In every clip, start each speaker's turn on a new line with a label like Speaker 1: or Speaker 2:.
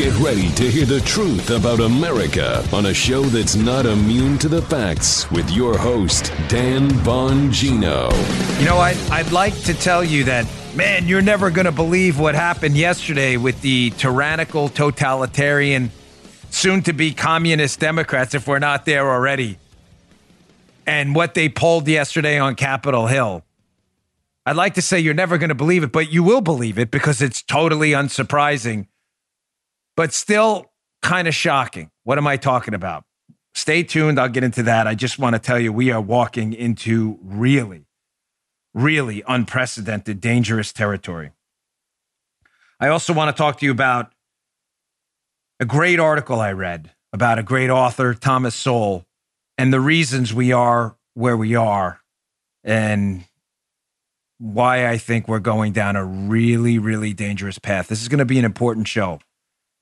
Speaker 1: Get ready to hear the truth about America on a show that's not immune to the facts with your host, Dan Bongino.
Speaker 2: You know, I'd, I'd like to tell you that, man, you're never going to believe what happened yesterday with the tyrannical, totalitarian, soon to be communist Democrats, if we're not there already, and what they pulled yesterday on Capitol Hill. I'd like to say you're never going to believe it, but you will believe it because it's totally unsurprising, but still kind of shocking. What am I talking about? Stay tuned. I'll get into that. I just want to tell you we are walking into really, really unprecedented, dangerous territory. I also want to talk to you about a great article I read about a great author, Thomas Sowell, and the reasons we are where we are. And why I think we're going down a really, really dangerous path. This is going to be an important show.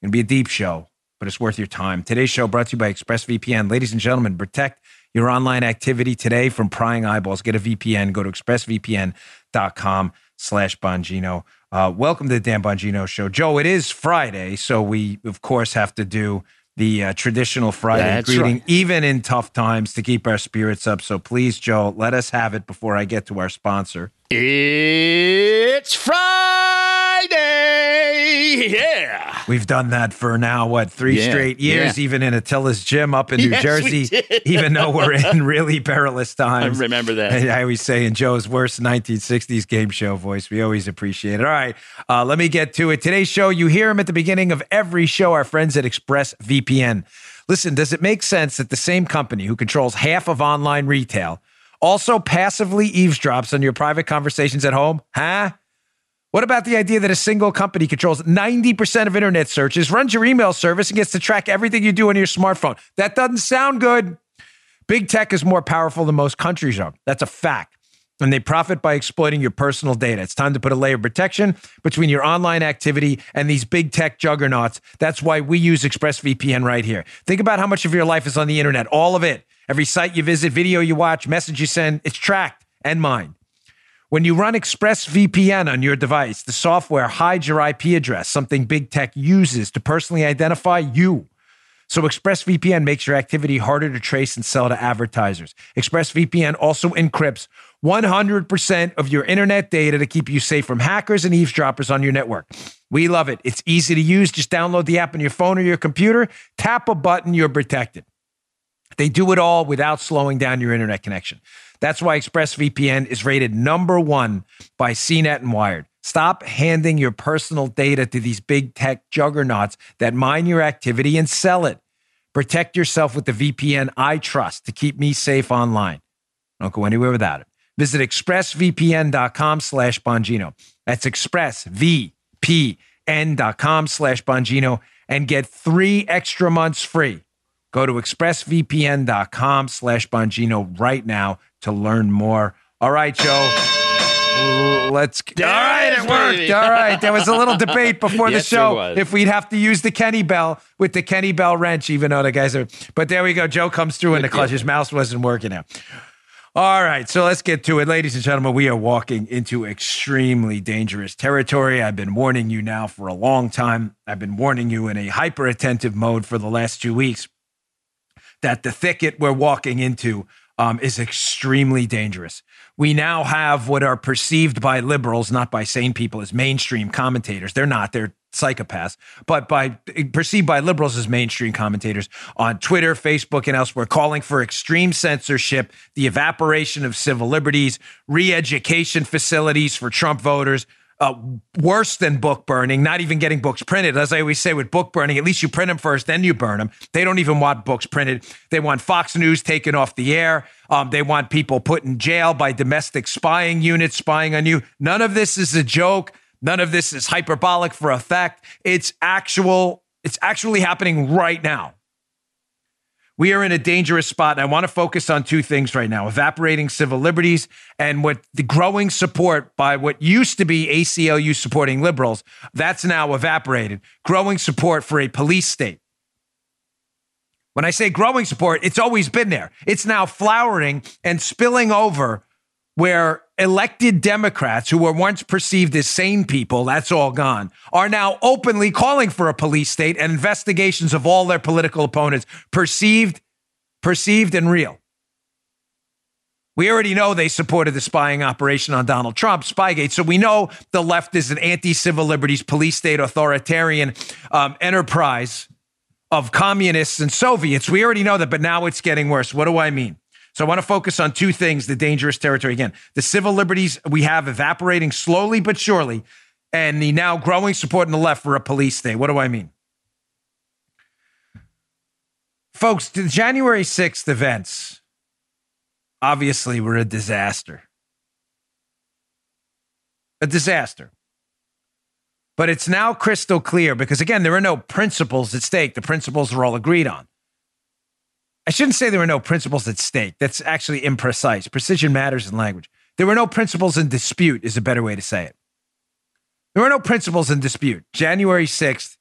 Speaker 2: Going to be a deep show, but it's worth your time. Today's show brought to you by ExpressVPN. Ladies and gentlemen, protect your online activity today from prying eyeballs. Get a VPN. Go to expressvpn.com slash Bongino. Uh, welcome to the Dan Bongino Show. Joe, it is Friday, so we, of course, have to do the uh, traditional Friday
Speaker 3: That's
Speaker 2: greeting,
Speaker 3: right.
Speaker 2: even in tough times, to keep our spirits up. So please, Joe, let us have it before I get to our sponsor.
Speaker 3: It's Friday. Yeah.
Speaker 2: We've done that for now, what, three
Speaker 3: Yeah,
Speaker 2: straight years,
Speaker 3: yeah.
Speaker 2: even in Attila's gym up in New
Speaker 3: Yes,
Speaker 2: Jersey, even though we're in really perilous times.
Speaker 3: I remember that.
Speaker 2: I always say in Joe's worst 1960s game show voice, we always appreciate it. All right, uh, let me get to it. Today's show, you hear him at the beginning of every show, our friends at ExpressVPN. Listen, does it make sense that the same company who controls half of online retail also passively eavesdrops on your private conversations at home? Huh? What about the idea that a single company controls 90% of internet searches, runs your email service, and gets to track everything you do on your smartphone? That doesn't sound good. Big tech is more powerful than most countries are. That's a fact. And they profit by exploiting your personal data. It's time to put a layer of protection between your online activity and these big tech juggernauts. That's why we use ExpressVPN right here. Think about how much of your life is on the internet, all of it. Every site you visit, video you watch, message you send, it's tracked and mined. When you run ExpressVPN on your device, the software hides your IP address, something big tech uses to personally identify you. So ExpressVPN makes your activity harder to trace and sell to advertisers. ExpressVPN also encrypts 100% of your internet data to keep you safe from hackers and eavesdroppers on your network. We love it. It's easy to use. Just download the app on your phone or your computer, tap a button, you're protected. They do it all without slowing down your internet connection. That's why ExpressVPN is rated number one by CNET and Wired. Stop handing your personal data to these big tech juggernauts that mine your activity and sell it. Protect yourself with the VPN I trust to keep me safe online. Don't go anywhere without it. Visit expressvpn.com slash Bongino. That's expressvpn.com slash Bongino and get three extra months free. Go to expressvpn.com slash Bongino right now to learn more. All right, Joe. Let's. All right, it worked. All right. There was a little debate before the
Speaker 3: Yes, there
Speaker 2: show if we'd have to use the Kenny Bell with the Kenny Bell wrench, even though the guys are. But there we go. Joe comes through in the clutch. His mouse wasn't working out. All right, so let's get to it. Ladies and gentlemen, we are walking into extremely dangerous territory. I've been warning you now for a long time. I've been warning you in a hyper attentive mode for the last two weeks that the thicket we're walking into um, is extremely dangerous. We now have what are perceived by liberals, not by sane people, as mainstream commentators. They're not, they're psychopaths, but by perceived by liberals as mainstream commentators on Twitter, Facebook, and elsewhere, calling for extreme censorship, the evaporation of civil liberties, re-education facilities for Trump voters, uh, worse than book burning, not even getting books printed. As I always say with book burning, at least you print them first, then you burn them. They don't even want books printed. They want Fox News taken off the air. Um, they want people put in jail by domestic spying units spying on you. None of this is a joke. None of this is hyperbolic for effect. It's actual. It's actually happening right now. We are in a dangerous spot. And I want to focus on two things right now evaporating civil liberties and what the growing support by what used to be ACLU supporting liberals. That's now evaporated. Growing support for a police state. When I say growing support, it's always been there. It's now flowering and spilling over where elected Democrats who were once perceived as sane people, that's all gone, are now openly calling for a police state and investigations of all their political opponents, perceived, perceived and real. We already know they supported the spying operation on Donald Trump, Spygate. So we know the left is an anti civil liberties, police state, authoritarian um, enterprise of communists and Soviets. We already know that, but now it's getting worse. What do I mean? So I want to focus on two things the dangerous territory. Again, the civil liberties we have evaporating slowly but surely, and the now growing support in the left for a police state. What do I mean? Folks, the January 6th events obviously were a disaster. A disaster. But it's now crystal clear because, again, there are no principles at stake. The principles are all agreed on. I shouldn't say there were no principles at stake. That's actually imprecise. Precision matters in language. There were no principles in dispute, is a better way to say it. There were no principles in dispute. January 6th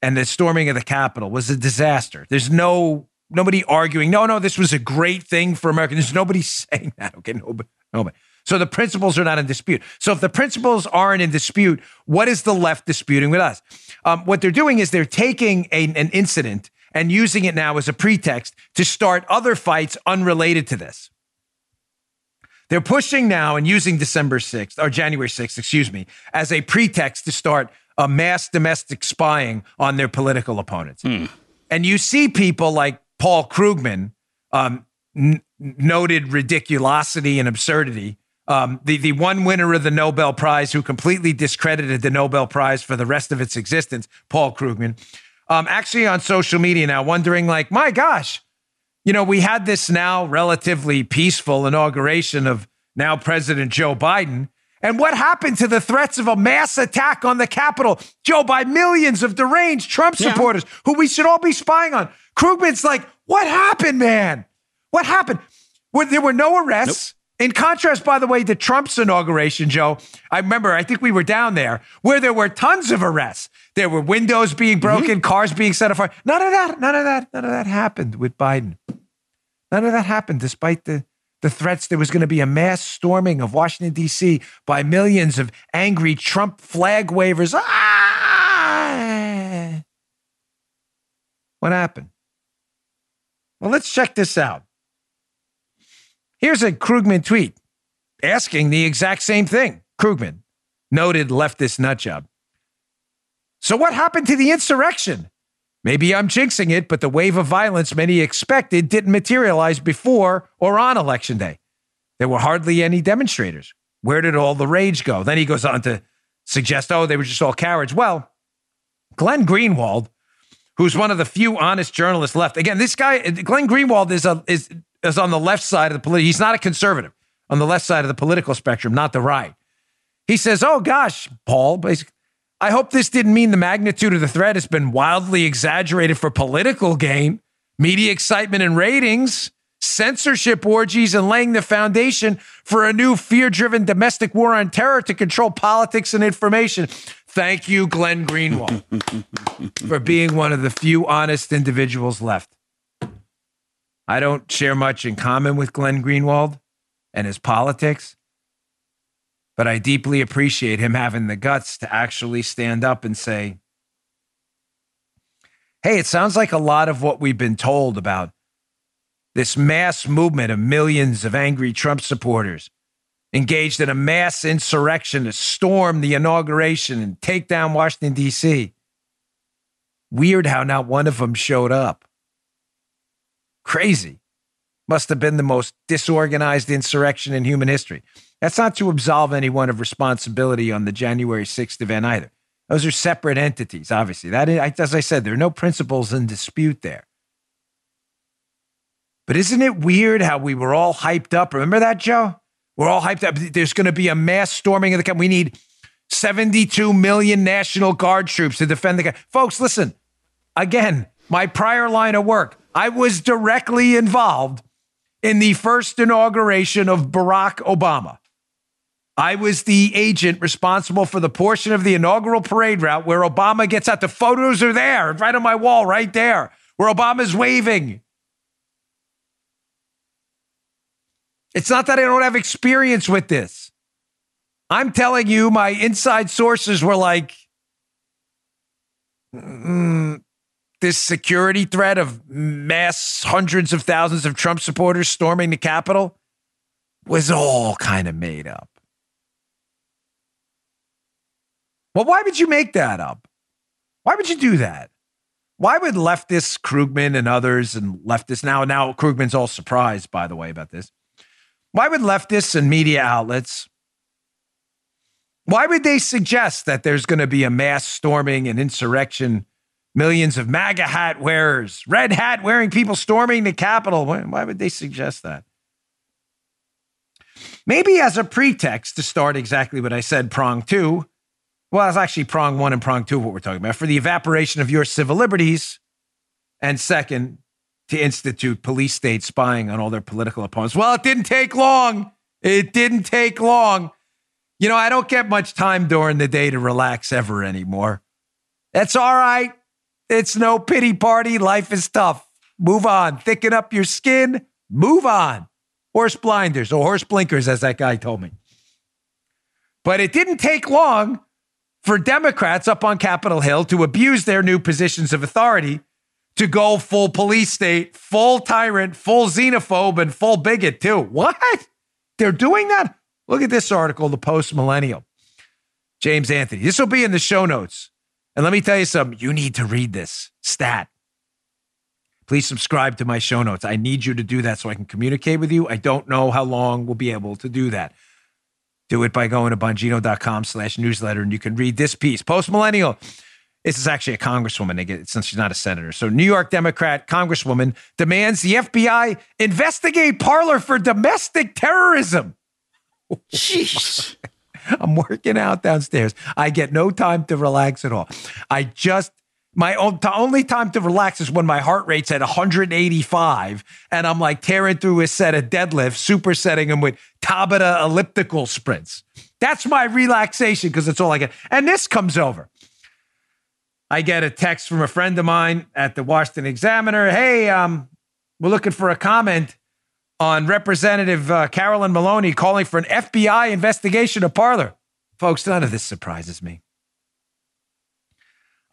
Speaker 2: and the storming of the Capitol was a disaster. There's no nobody arguing, no, no, this was a great thing for America. There's nobody saying that. Okay, nobody, nobody. So the principles are not in dispute. So if the principles aren't in dispute, what is the left disputing with us? Um, what they're doing is they're taking a, an incident and using it now as a pretext to start other fights unrelated to this. They're pushing now and using December 6th or January 6th, excuse me, as a pretext to start a mass domestic spying on their political opponents. Hmm. And you see people like Paul Krugman, um, n- noted ridiculosity and absurdity. Um, the the one winner of the Nobel Prize who completely discredited the Nobel Prize for the rest of its existence, Paul Krugman, um, actually on social media now, wondering like, my gosh, you know, we had this now relatively peaceful inauguration of now President Joe Biden. And what happened to the threats of a mass attack on the Capitol, Joe, by millions of deranged Trump supporters yeah. who we should all be spying on? Krugman's like, what happened, man? What happened? Were, there were no arrests. Nope. In contrast, by the way, to Trump's inauguration, Joe, I remember, I think we were down there where there were tons of arrests. There were windows being mm-hmm. broken, mm-hmm. cars being set afire. None of that, none of that, none of that happened with Biden. None of that happened, despite the, the threats there was going to be a mass storming of Washington, D.C. by millions of angry Trump flag wavers. Ah! What happened? Well, let's check this out. Here's a Krugman tweet asking the exact same thing. Krugman, noted leftist nutjob. So, what happened to the insurrection? Maybe I'm jinxing it, but the wave of violence many expected didn't materialize before or on election day. There were hardly any demonstrators. Where did all the rage go? Then he goes on to suggest, oh, they were just all cowards. Well, Glenn Greenwald, who's one of the few honest journalists left. Again, this guy, Glenn Greenwald, is a, is is on the left side of the political. He's not a conservative on the left side of the political spectrum, not the right. He says, "Oh gosh, Paul, I hope this didn't mean the magnitude of the threat has been wildly exaggerated for political gain, media excitement and ratings." Censorship orgies and laying the foundation for a new fear driven domestic war on terror to control politics and information. Thank you, Glenn Greenwald, for being one of the few honest individuals left. I don't share much in common with Glenn Greenwald and his politics, but I deeply appreciate him having the guts to actually stand up and say, hey, it sounds like a lot of what we've been told about this mass movement of millions of angry Trump supporters engaged in a mass insurrection to storm the inauguration and take down Washington, D.C. Weird how not one of them showed up. Crazy. Must have been the most disorganized insurrection in human history. That's not to absolve anyone of responsibility on the January 6th event either. Those are separate entities, obviously. That, as I said, there are no principles in dispute there. But isn't it weird how we were all hyped up? Remember that, Joe? We're all hyped up. There's going to be a mass storming of the camp. We need 72 million National Guard troops to defend the camp. Folks, listen. Again, my prior line of work, I was directly involved in the first inauguration of Barack Obama. I was the agent responsible for the portion of the inaugural parade route where Obama gets out. The photos are there, right on my wall, right there, where Obama's waving. It's not that I don't have experience with this. I'm telling you, my inside sources were like, mm, this security threat of mass hundreds of thousands of Trump supporters storming the Capitol was all kind of made up. Well, why would you make that up? Why would you do that? Why would leftists, Krugman and others, and leftists now, now Krugman's all surprised, by the way, about this. Why would leftists and media outlets, why would they suggest that there's going to be a mass storming and insurrection? Millions of MAGA hat wearers, red hat wearing people storming the Capitol. Why, why would they suggest that? Maybe as a pretext to start exactly what I said, prong two, well, it's actually prong one and prong two what we're talking about for the evaporation of your civil liberties. And second, to institute police state spying on all their political opponents. Well, it didn't take long. It didn't take long. You know, I don't get much time during the day to relax ever anymore. That's all right. It's no pity party. Life is tough. Move on. Thicken up your skin. Move on. Horse blinders or horse blinkers, as that guy told me. But it didn't take long for Democrats up on Capitol Hill to abuse their new positions of authority to go full police state, full tyrant, full xenophobe, and full bigot, too. What? They're doing that? Look at this article, The Post Millennial. James Anthony. This will be in the show notes. And let me tell you something. You need to read this stat. Please subscribe to my show notes. I need you to do that so I can communicate with you. I don't know how long we'll be able to do that. Do it by going to bongino.com slash newsletter and you can read this piece. Post millennial. This is actually a congresswoman, get, since she's not a senator. So, New York Democrat congresswoman demands the FBI investigate Parler for domestic terrorism.
Speaker 3: Jeez.
Speaker 2: I'm working out downstairs. I get no time to relax at all. I just my own, only time to relax is when my heart rate's at 185 and I'm like tearing through a set of deadlifts, supersetting them with Tabata elliptical sprints. That's my relaxation because it's all I get. And this comes over. I get a text from a friend of mine at the Washington Examiner. Hey, um, we're looking for a comment on Representative uh, Carolyn Maloney calling for an FBI investigation of Parler. Folks, none of this surprises me.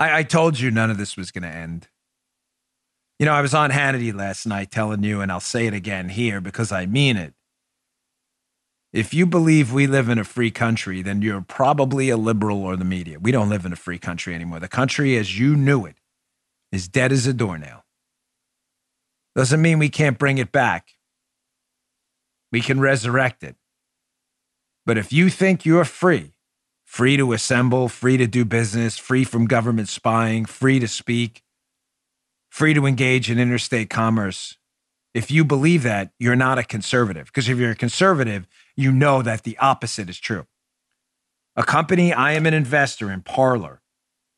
Speaker 2: I, I told you none of this was going to end. You know, I was on Hannity last night telling you, and I'll say it again here because I mean it. If you believe we live in a free country, then you're probably a liberal or the media. We don't live in a free country anymore. The country as you knew it is dead as a doornail. Doesn't mean we can't bring it back. We can resurrect it. But if you think you're free, free to assemble, free to do business, free from government spying, free to speak, free to engage in interstate commerce. If you believe that, you're not a conservative. Because if you're a conservative, you know that the opposite is true. A company, I am an investor in Parler.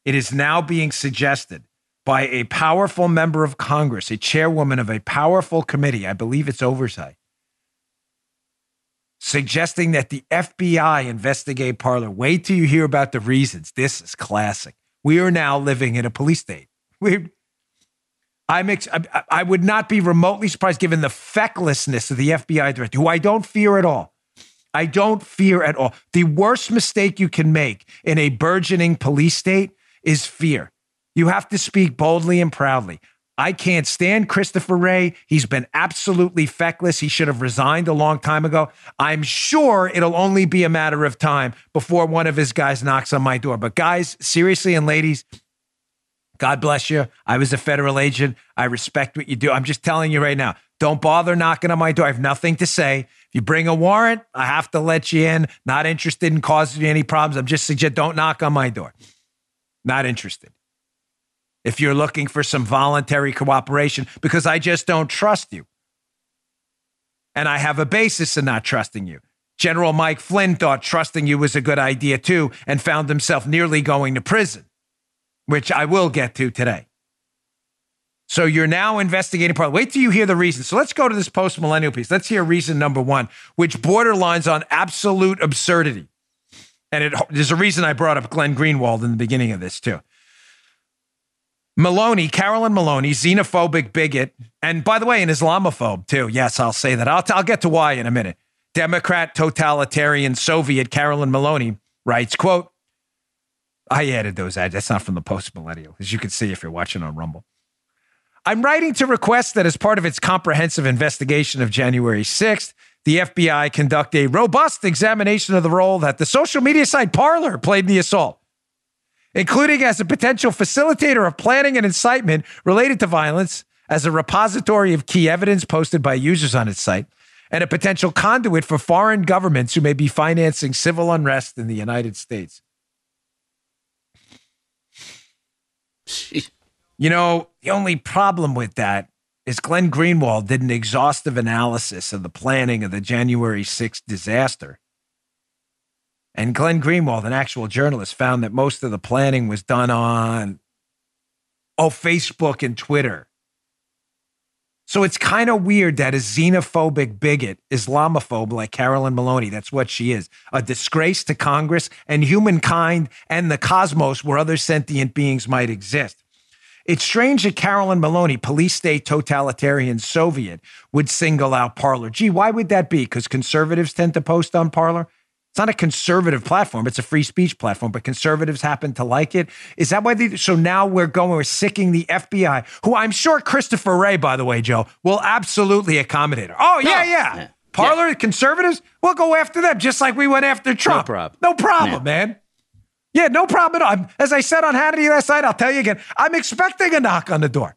Speaker 2: It is now being suggested by a powerful member of Congress, a chairwoman of a powerful committee, I believe it's oversight, suggesting that the FBI investigate Parler. Wait till you hear about the reasons. This is classic. We are now living in a police state. We, I'm ex- I, I would not be remotely surprised given the fecklessness of the FBI director, who I don't fear at all. I don't fear at all. The worst mistake you can make in a burgeoning police state is fear. You have to speak boldly and proudly. I can't stand Christopher Wray. He's been absolutely feckless. He should have resigned a long time ago. I'm sure it'll only be a matter of time before one of his guys knocks on my door. But, guys, seriously, and ladies, God bless you. I was a federal agent. I respect what you do. I'm just telling you right now don't bother knocking on my door. I have nothing to say. If you bring a warrant, I have to let you in. Not interested in causing you any problems. I'm just suggesting don't knock on my door. Not interested if you're looking for some voluntary cooperation because I just don't trust you. And I have a basis in not trusting you. General Mike Flynn thought trusting you was a good idea too and found himself nearly going to prison, which I will get to today. So you're now investigating part. Wait till you hear the reason. So let's go to this post millennial piece. Let's hear reason number one, which borderlines on absolute absurdity. And it, there's a reason I brought up Glenn Greenwald in the beginning of this too. Maloney, Carolyn Maloney, xenophobic bigot, and by the way, an Islamophobe too. Yes, I'll say that. I'll, t- I'll get to why in a minute. Democrat totalitarian Soviet Carolyn Maloney writes, quote, I added those ads. That's not from the post millennial, as you can see if you're watching on Rumble. I'm writing to request that as part of its comprehensive investigation of January 6th, the FBI conduct a robust examination of the role that the social media site Parler played in the assault, including as a potential facilitator of planning and incitement related to violence, as a repository of key evidence posted by users on its site, and a potential conduit for foreign governments who may be financing civil unrest in the United States. You know, the only problem with that is Glenn Greenwald did an exhaustive analysis of the planning of the January 6th disaster. And Glenn Greenwald, an actual journalist, found that most of the planning was done on oh, Facebook and Twitter. So it's kind of weird that a xenophobic bigot, Islamophobe like Carolyn Maloney, that's what she is, a disgrace to Congress and humankind and the cosmos where other sentient beings might exist. It's strange that Carolyn Maloney, police state totalitarian Soviet, would single out Parler. Gee, why would that be? Because conservatives tend to post on Parler? It's not a conservative platform. It's a free speech platform, but conservatives happen to like it. Is that why they? So now we're going, we're sicking the FBI, who I'm sure Christopher Wray, by the way, Joe, will absolutely accommodate her. Oh, yeah, yeah. yeah. Parler, yeah. conservatives, we'll go after them just like we went after Trump.
Speaker 3: No problem.
Speaker 2: No problem, man. Yeah, no problem at all. I'm, as I said on Hannity last night, I'll tell you again, I'm expecting a knock on the door.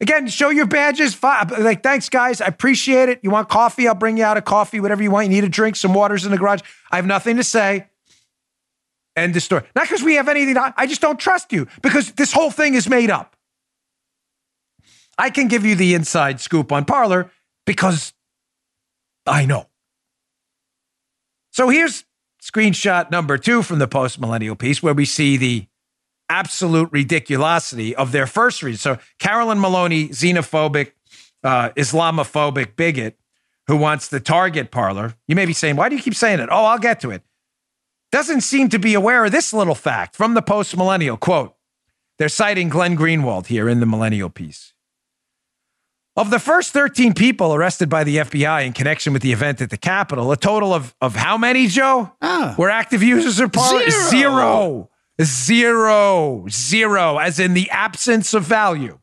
Speaker 2: Again, show your badges. Like, thanks, guys. I appreciate it. You want coffee? I'll bring you out a coffee, whatever you want. You need a drink, some water's in the garage. I have nothing to say. End the story. Not because we have anything. To, I just don't trust you because this whole thing is made up. I can give you the inside scoop on Parler because I know. So here's screenshot number two from the post millennial piece where we see the absolute ridiculosity of their first read. So Carolyn Maloney, xenophobic, uh, Islamophobic bigot who wants the target Parler. You may be saying, why do you keep saying it? Oh, I'll get to it. Doesn't seem to be aware of this little fact from the post millennial quote. They're citing Glenn Greenwald here in the millennial piece. Of the first 13 people arrested by the FBI in connection with the event at the Capitol, a total of, of how many, Joe? Ah, were active users of Parler?
Speaker 3: Zero.
Speaker 2: Zero. Zero. Zero, as in the absence of value.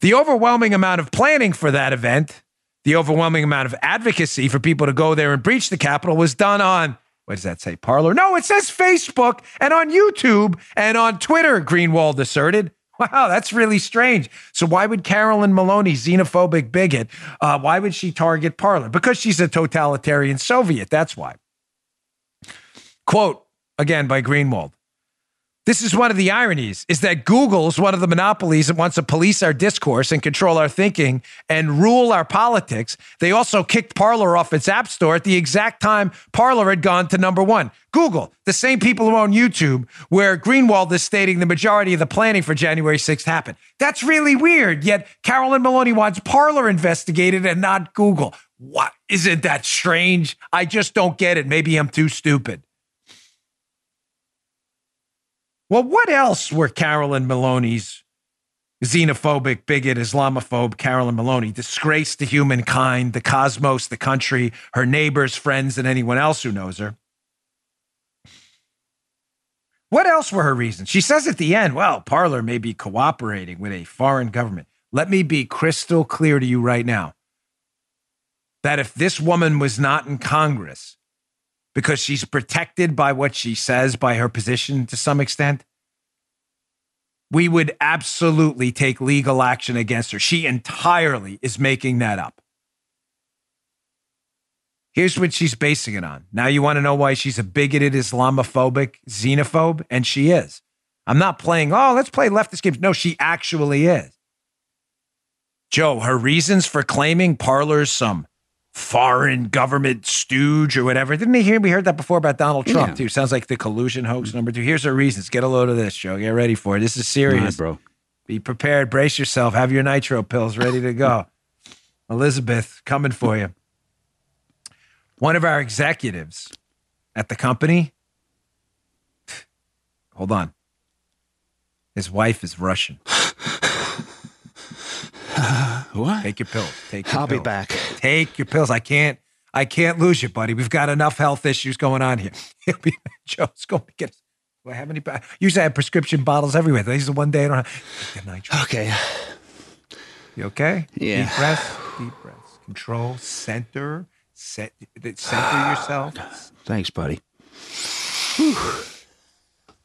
Speaker 2: The overwhelming amount of planning for that event, the overwhelming amount of advocacy for people to go there and breach the Capitol was done on, what does that say, Parler? No, it says Facebook and on YouTube and on Twitter, Greenwald asserted. Wow, that's really strange. So why would Carolyn Maloney, xenophobic bigot, uh, why would she target Parler? Because she's a totalitarian Soviet. That's why. Quote again by Greenwald. This is one of the ironies is that Google is one of the monopolies that wants to police our discourse and control our thinking and rule our politics. They also kicked Parler off its app store at the exact time Parler had gone to number one. Google, the same people who own YouTube, where Greenwald is stating the majority of the planning for January 6th happened. That's really weird. Yet Carolyn Maloney wants Parler investigated and not Google. What? Isn't that strange? I just don't get it. Maybe I'm too stupid. Well, what else were Carolyn Maloney's xenophobic, bigot, Islamophobe Carolyn Maloney, disgrace to humankind, the cosmos, the country, her neighbors, friends, and anyone else who knows her? What else were her reasons? She says at the end, well, Parler may be cooperating with a foreign government. Let me be crystal clear to you right now that if this woman was not in Congress, because she's protected by what she says, by her position to some extent, we would absolutely take legal action against her. She entirely is making that up. Here's what she's basing it on. Now, you want to know why she's a bigoted, Islamophobic, xenophobe? And she is. I'm not playing, oh, let's play leftist games. No, she actually is. Joe, her reasons for claiming Parler's some foreign government stooge or whatever. Didn't he hear? We heard that before about Donald Trump yeah. too. Sounds like the collusion hoax number two. Here's our reasons. Get a load of this, Joe. Get ready for it. This is serious,
Speaker 3: right, bro.
Speaker 2: Be prepared. Brace yourself. Have your nitro pills ready to go. Elizabeth, coming for you. One of our executives at the company. Hold on. His wife is Russian.
Speaker 3: what?
Speaker 2: Take your pills. Take.
Speaker 3: Your
Speaker 2: I'll
Speaker 3: pills. be back.
Speaker 2: Take your pills. I can't. I can't lose you, buddy. We've got enough health issues going on here. He'll be Joe's going to get. Do I have any? Usually I have prescription bottles everywhere. Today's the one day I don't have.
Speaker 3: Okay.
Speaker 2: You okay?
Speaker 3: Yeah.
Speaker 2: Deep breaths. Deep breaths. Control. Center. Set. Center yourself.
Speaker 3: Thanks, buddy.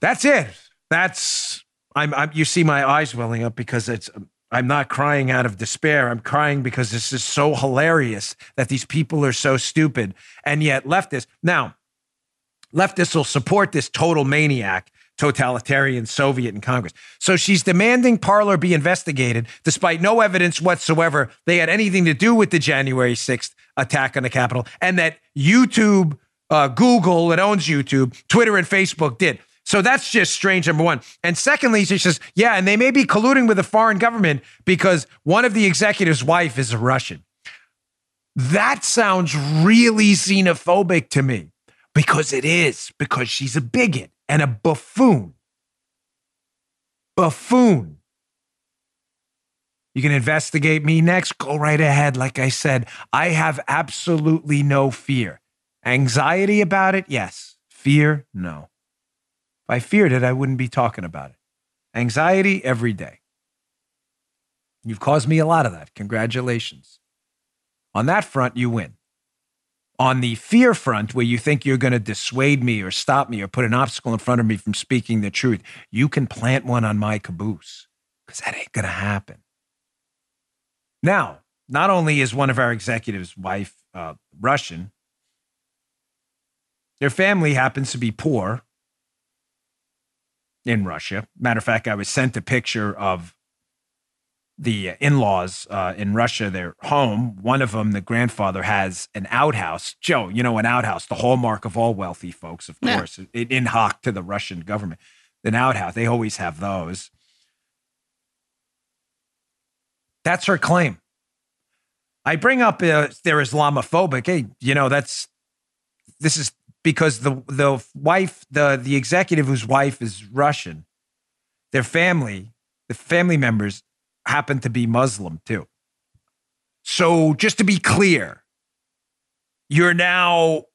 Speaker 2: That's it. That's. I'm. I'm. You see my eyes welling up because it's. I'm not crying out of despair. I'm crying because this is so hilarious that these people are so stupid and yet leftists. Now, leftists will support this total maniac, totalitarian Soviet in Congress. So she's demanding Parler be investigated despite no evidence whatsoever they had anything to do with the January 6th attack on the Capitol and that YouTube, uh, Google, that owns YouTube, Twitter, and Facebook did. So that's just strange, number one. And secondly, she says, yeah, and they may be colluding with a foreign government because one of the executive's wife is a Russian. That sounds really xenophobic to me because it is, because she's a bigot and a buffoon. Buffoon. You can investigate me next. Go right ahead. Like I said, I have absolutely no fear. Anxiety about it? Yes. Fear? No. I feared it, I wouldn't be talking about it. Anxiety every day. You've caused me a lot of that. Congratulations. On that front, you win. On the fear front, where you think you're going to dissuade me or stop me or put an obstacle in front of me from speaking the truth, you can plant one on my caboose because that ain't going to happen. Now, not only is one of our executives' wife uh, Russian, their family happens to be poor in Russia. Matter of fact, I was sent a picture of the in-laws uh, in Russia, their home. One of them, the grandfather, has an outhouse. Joe, you know, an outhouse, the hallmark of all wealthy folks, of
Speaker 3: Yeah.
Speaker 2: course, in, in hock to the Russian government. An outhouse, they always have those. That's her claim. I bring up uh, they're Islamophobic. Hey, you know that's this is because the the wife the the executive whose wife is Russian, their family the family members happen to be Muslim too. So just to be clear, you're now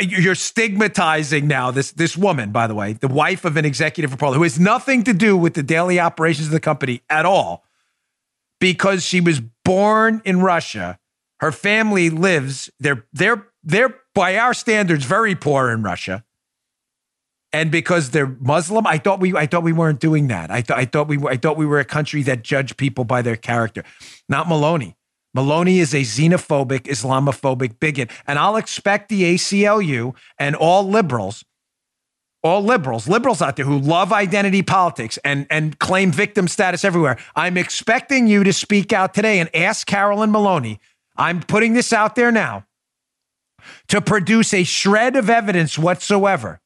Speaker 2: you're stigmatizing now this this woman by the way the wife of an executive for Parler who has nothing to do with the daily operations of the company at all because she was born in Russia her family lives they're they're by our standards very poor in Russia and because they're Muslim I thought we I thought we weren't doing that I thought I thought we were I thought we were a country that judged people by their character not Maloney Maloney is a xenophobic, Islamophobic bigot. And I'll expect the ACLU and all liberals, all liberals, liberals out there who love identity politics and, and claim victim status everywhere. I'm expecting you to speak out today and ask Carolyn Maloney. I'm putting this out there now to produce a shred of evidence whatsoever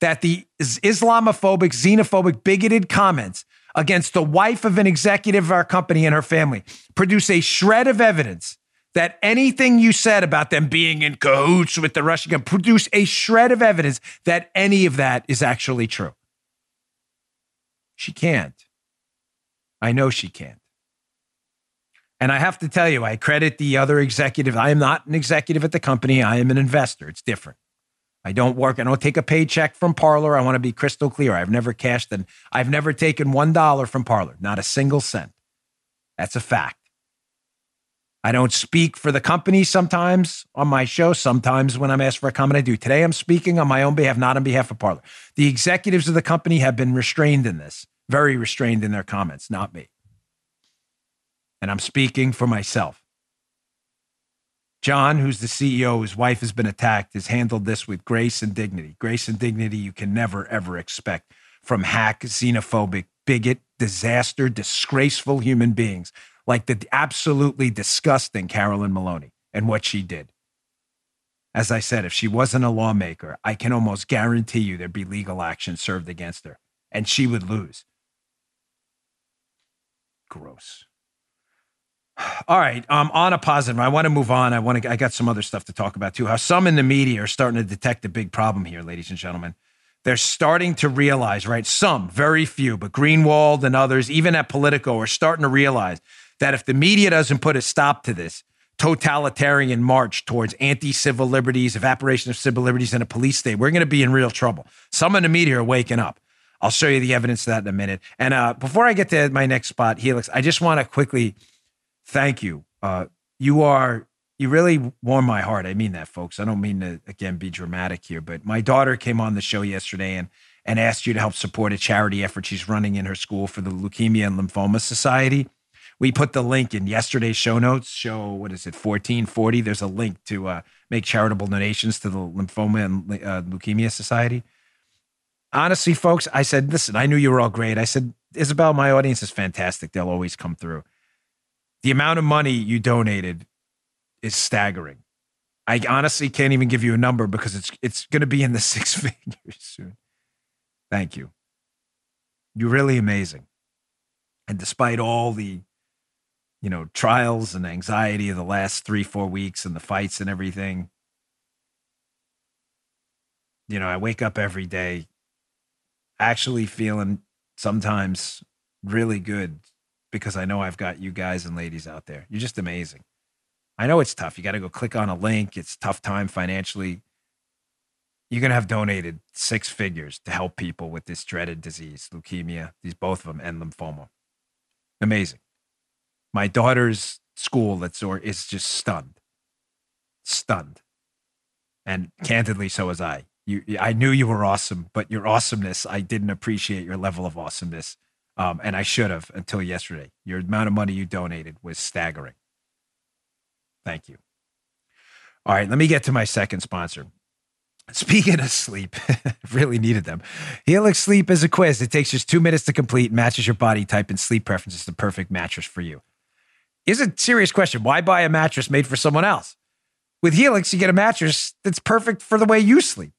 Speaker 2: that the Islamophobic, xenophobic, bigoted comments against the wife of an executive of our company and her family produce a shred of evidence that anything you said about them being in cahoots with the Russian government produce a shred of evidence that any of that is actually true. She can't. I know she can't. And I have to tell you, I credit the other executive. I am not an executive at the company. I am an investor. It's different. I don't work. I don't take a paycheck from Parler. I want to be crystal clear. I've never cashed and I've never taken one dollar from Parler, not a single cent. That's a fact. I don't speak for the company sometimes on my show. Sometimes when I'm asked for a comment, I do. Today I'm speaking on my own behalf, not on behalf of Parler. The executives of the company have been restrained in this, very restrained in their comments, not me. And I'm speaking for myself. John, who's the CEO, whose wife has been attacked, has handled this with grace and dignity. Grace and dignity you can never, ever expect from hack, xenophobic, bigot, disaster, disgraceful human beings like the absolutely disgusting Carolyn Maloney and what she did. As I said, if she wasn't a lawmaker, I can almost guarantee you there'd be legal action served against her and she would lose. Gross. All right. Um, on a positive, I want to move on. I want to. I got some other stuff to talk about too. How some in the media are starting to detect a big problem here, ladies and gentlemen. They're starting to realize, right? Some, very few, but Greenwald and others, even at Politico, are starting to realize that if the media doesn't put a stop to this, totalitarian march towards anti civil liberties, evaporation of civil liberties, and a police state, we're going to be in real trouble. Some in the media are waking up. I'll show you the evidence of that in a minute. And uh, before I get to my next spot, Helix, I just want to quickly thank you. Uh, you are you really warm my heart. I mean that, folks. I don't mean to again be dramatic here, but my daughter came on the show yesterday and and asked you to help support a charity effort she's running in her school for the Leukemia and Lymphoma Society. We put the link in yesterday's show notes. Show what is it, fourteen forty? There's a link to uh, make charitable donations to the Lymphoma and uh, Leukemia Society. Honestly, folks, I said, listen, I knew you were all great. I said, Isabel, my audience is fantastic. They'll always come through. The amount of money you donated is staggering. I honestly can't even give you a number because it's it's going to be in the six figures soon. Thank you. You're really amazing. And despite all the you know, trials and anxiety of the last 3-4 weeks and the fights and everything, you know, I wake up every day actually feeling sometimes really good because I know I've got you guys and ladies out there. You're just amazing. I know it's tough. You got to go click on a link. It's tough time financially. You're going to have donated six figures to help people with this dreaded disease, leukemia, these both of them, and lymphoma. Amazing. My daughter's school that's or is just stunned, stunned, and candidly, so was I. You, I knew you were awesome, but your awesomeness, I didn't appreciate your level of awesomeness, um, and I should have until yesterday. Your amount of money you donated was staggering. Thank you. All right, let me get to my second sponsor. Speaking of sleep, really needed them. Helix Sleep is a quiz. It takes just two minutes to complete, matches your body type and sleep preferences, the perfect mattress for you. Is a serious question. Why buy a mattress made for someone else? With Helix, you get a mattress that's perfect for the way you sleep.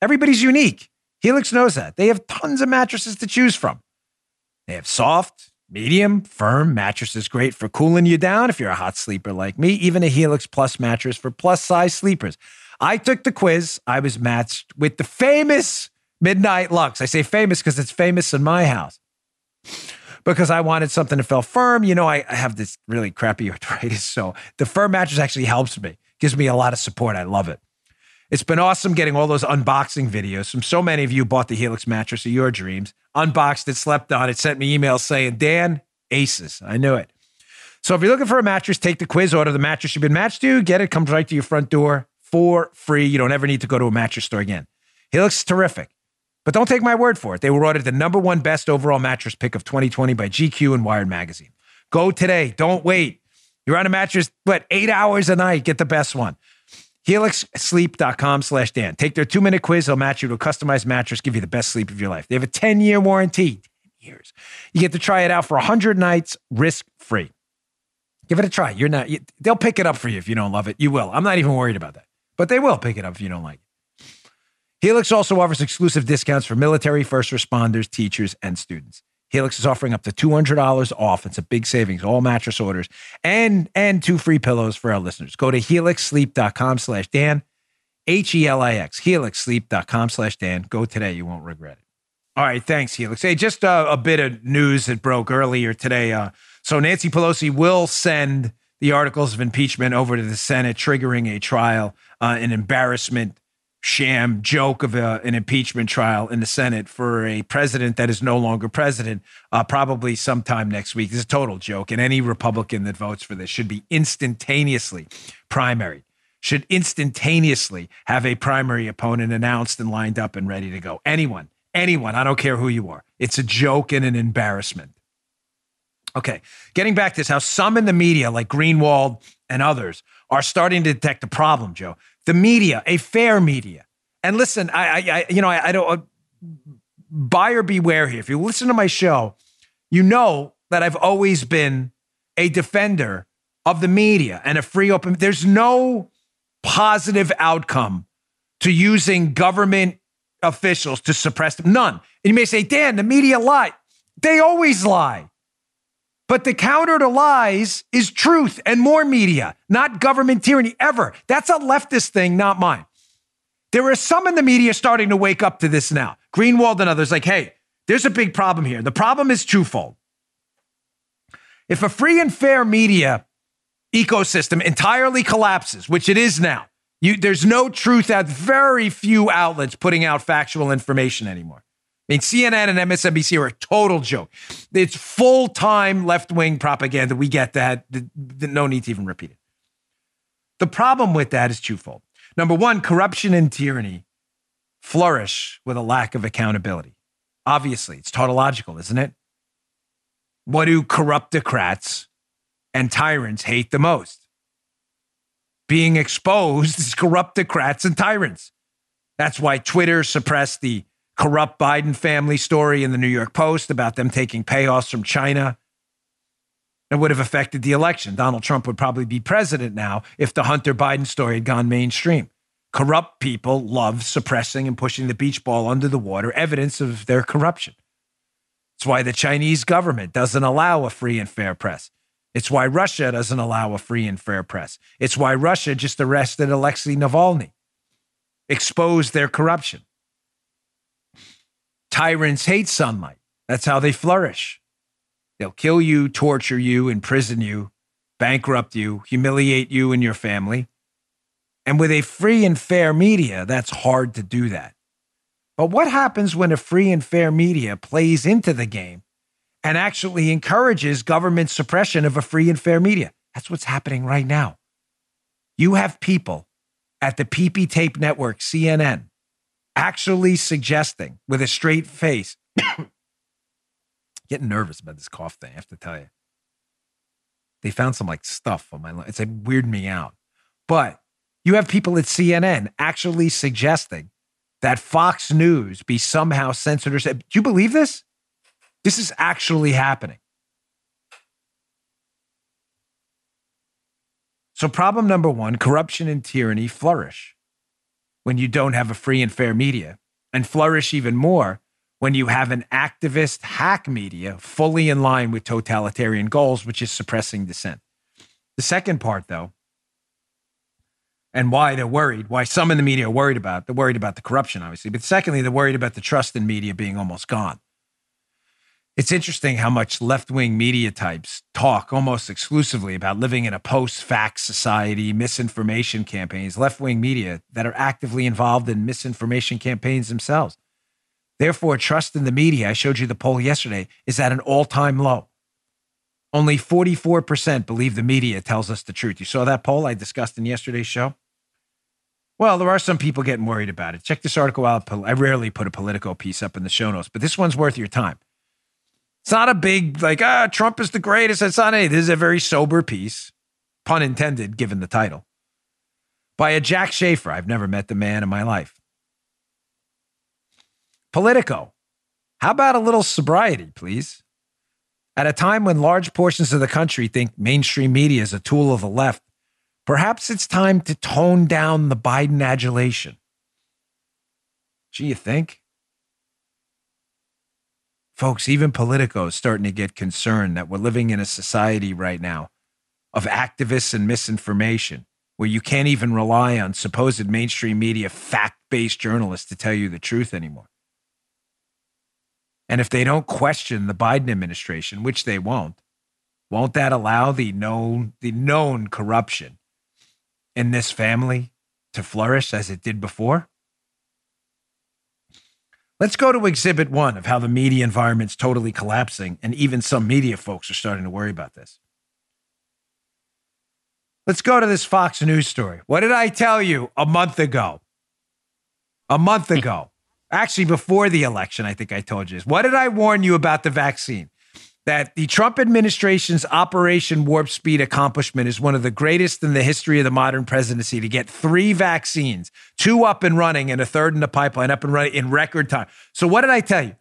Speaker 2: Everybody's unique. Helix knows that. They have tons of mattresses to choose from. They have soft, Medium, firm mattresses great for cooling you down if you're a hot sleeper like me. Even a Helix Plus mattress for plus size sleepers. I took the quiz. I was matched with the famous Midnight Luxe. I say famous because it's famous in my house. Because I wanted something that felt firm. You know, I, I have this really crappy arthritis. So the firm mattress actually helps me, gives me a lot of support. I love it. It's been awesome getting all those unboxing videos from so many of you bought the Helix mattress of your dreams, unboxed it, slept on it, sent me emails saying, Dan, aces. I knew it. So if you're looking for a mattress, take the quiz, order the mattress you've been matched to, get it, comes right to your front door for free. You don't ever need to go to a mattress store again. Helix is terrific. But don't take my word for it. They were ordered the number one best overall mattress pick of 2020 by GQ and Wired Magazine. Go today. Don't wait. You're on a mattress, but eight hours a night? Get the best one. HelixSleep.com slash Dan. Take their two minute quiz. They'll match you to a customized mattress, give you the best sleep of your life. They have a 10 year warranty. 10 years. You get to try it out for 100 nights risk free. Give it a try. You're not, you, they'll pick it up for you if you don't love it. You will. I'm not even worried about that, but they will pick it up if you don't like it. Helix also offers exclusive discounts for military, first responders, teachers, and students. Helix is offering up to $200 off. It's a big savings, all mattress orders, and and two free pillows for our listeners. Go to helixsleep.com slash Dan, H-E-L-I-X, helixsleep.com slash Dan. Go today. You won't regret it. All right. Thanks, Helix. Hey, just uh, a bit of news that broke earlier today. Uh, so Nancy Pelosi will send the articles of impeachment over to the Senate, triggering a trial, uh, an embarrassment sham joke of a, an impeachment trial in the Senate for a president that is no longer president, uh, probably sometime next week. Is a total joke. And any Republican that votes for this should be instantaneously primary, should instantaneously have a primary opponent announced and lined up and ready to go. Anyone, anyone, I don't care who you are. It's a joke and an embarrassment. Okay, getting back to this, how some in the media, like Greenwald and others, are starting to detect a problem, Joe the media, a fair media. And listen, I, I, you know, I, I don't uh, buyer beware here. If you listen to my show, you know that I've always been a defender of the media and a free open. There's no positive outcome to using government officials to suppress them. None. And you may say, Dan, the media lie. They always lie. But the counter to lies is truth and more media, not government tyranny ever. That's a leftist thing, not mine. There are some in the media starting to wake up to this now. Greenwald and others, like, hey, there's a big problem here. The problem is twofold. If a free and fair media ecosystem entirely collapses, which it is now, you, there's no truth at very few outlets putting out factual information anymore. I mean, CNN and MSNBC are a total joke. It's full time left wing propaganda. We get that. No need to even repeat it. The problem with that is twofold. Number one, corruption and tyranny flourish with a lack of accountability. Obviously, it's tautological, isn't it? What do corruptocrats and tyrants hate the most? Being exposed as corruptocrats and tyrants. That's why Twitter suppressed the corrupt Biden family story in the New York Post about them taking payoffs from China. It would have affected the election. Donald Trump would probably be president now if the Hunter Biden story had gone mainstream. Corrupt people love suppressing and pushing the beach ball under the water, evidence of their corruption. It's why the Chinese government doesn't allow a free and fair press. It's why Russia doesn't allow a free and fair press. It's why Russia just arrested Alexei Navalny, exposed their corruption. Tyrants hate sunlight. That's how they flourish. They'll kill you, torture you, imprison you, bankrupt you, humiliate you and your family. And with a free and fair media, that's hard to do that. But what happens when a free and fair media plays into the game and actually encourages government suppression of a free and fair media? That's what's happening right now. You have people at the PP Tape Network, CNN, actually suggesting with a straight face, getting nervous about this cough thing, I have to tell you. They found some like stuff on my It's like weirding me out. But you have people at CNN actually suggesting that Fox News be somehow censored or said, Do you believe this? This is actually happening. So, problem number one corruption and tyranny flourish when you don't have a free and fair media, and flourish even more when you have an activist hack media fully in line with totalitarian goals, which is suppressing dissent. The second part, though, and why they're worried, why some in the media are worried about, they're worried about the corruption, obviously, but secondly, they're worried about the trust in media being almost gone. It's interesting how much left wing media types talk almost exclusively about living in a post fact society, misinformation campaigns, left wing media that are actively involved in misinformation campaigns themselves. Therefore, trust in the media, I showed you the poll yesterday, is at an all time low. Only 44% believe the media tells us the truth. You saw that poll I discussed in yesterday's show? Well, there are some people getting worried about it. Check this article out. I rarely put a Politico piece up in the show notes, but this one's worth your time. It's not a big, like, ah, Trump is the greatest. It's not any. This is a very sober piece, pun intended, given the title, by a Jack Shafer. I've never met the man in my life. Politico. How about a little sobriety, please? At a time when large portions of the country think mainstream media is a tool of the left, perhaps it's time to tone down the Biden adulation. Do you think? Folks, even Politico is starting to get concerned that we're living in a society right now of activists and misinformation where you can't even rely on supposed mainstream media fact based journalists to tell you the truth anymore. And if they don't question the Biden administration, which they won't, won't that allow the known the known corruption in this family to flourish as it did before? Let's go to exhibit one of how the media environment's totally collapsing, and even some media folks are starting to worry about this. Let's go to this Fox News story. What did I tell you a month ago? A month ago. Actually, before the election, I think I told you this. What did I warn you about the vaccine? That the Trump administration's Operation Warp Speed accomplishment is one of the greatest in the history of the modern presidency to get three vaccines, two up and running, and a third in the pipeline up and running in record time. So, what did I tell you?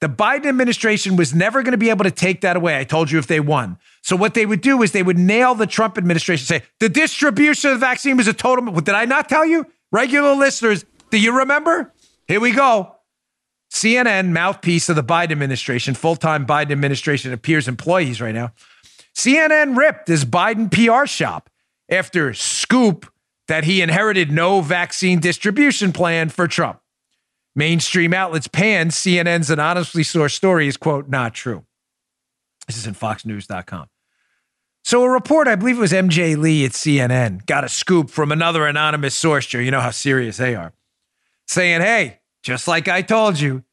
Speaker 2: The Biden administration was never going to be able to take that away. I told you if they won. So, what they would do is they would nail the Trump administration, say, the distribution of the vaccine was a total. Did I not tell you? Regular listeners, do you remember? Here we go. CNN, mouthpiece of the Biden administration, full time Biden administration appears employees right now. CNN ripped his Biden PR shop after scoop that he inherited no vaccine distribution plan for Trump. Mainstream outlets panned CNN's anonymously sourced story is, quote, not true. This is in foxnews.com. So a report, I believe it was MJ Lee at CNN, got a scoop from another anonymous source. You know how serious they are, saying, hey, just like I told you,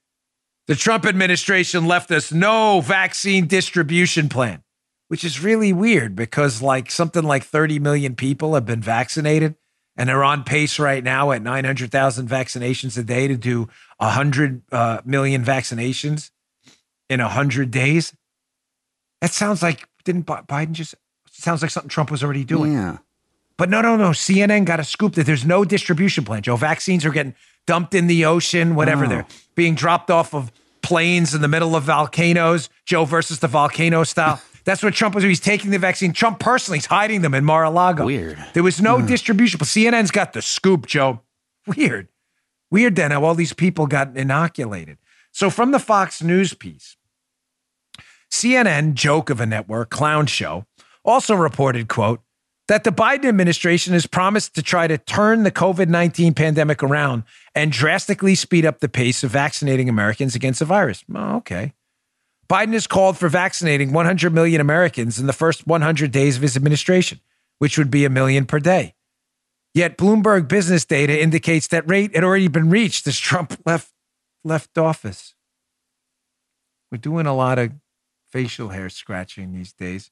Speaker 2: the Trump administration left us no vaccine distribution plan, which is really weird because like something like 30 million people have been vaccinated and they're on pace right now at 900,000 vaccinations a day to do 100 uh, million vaccinations in 100 days. That sounds like, didn't Biden just, sounds like something Trump was already doing.
Speaker 3: Yeah.
Speaker 2: But no, no, no. CNN got a scoop that there's no distribution plan. Joe, vaccines are getting dumped in the ocean, whatever.
Speaker 3: Oh.
Speaker 2: They're being dropped off of planes in the middle of volcanoes. Joe versus the volcano style. That's what Trump was. He's taking the vaccine. Trump personally is hiding them in Mar-a-Lago.
Speaker 3: Weird.
Speaker 2: There was no hmm. distribution. But CNN's got the scoop, Joe. Weird. Weird then how all these people got inoculated. So from the Fox News piece, CNN, joke of a network, clown show, also reported, quote, that the Biden administration has promised to try to turn the COVID 19 pandemic around and drastically speed up the pace of vaccinating Americans against the virus. Oh, okay. Biden has called for vaccinating 100 million Americans in the first 100 days of his administration, which would be a million per day. Yet Bloomberg business data indicates that rate had already been reached as Trump left left office. We're doing a lot of facial hair scratching these days.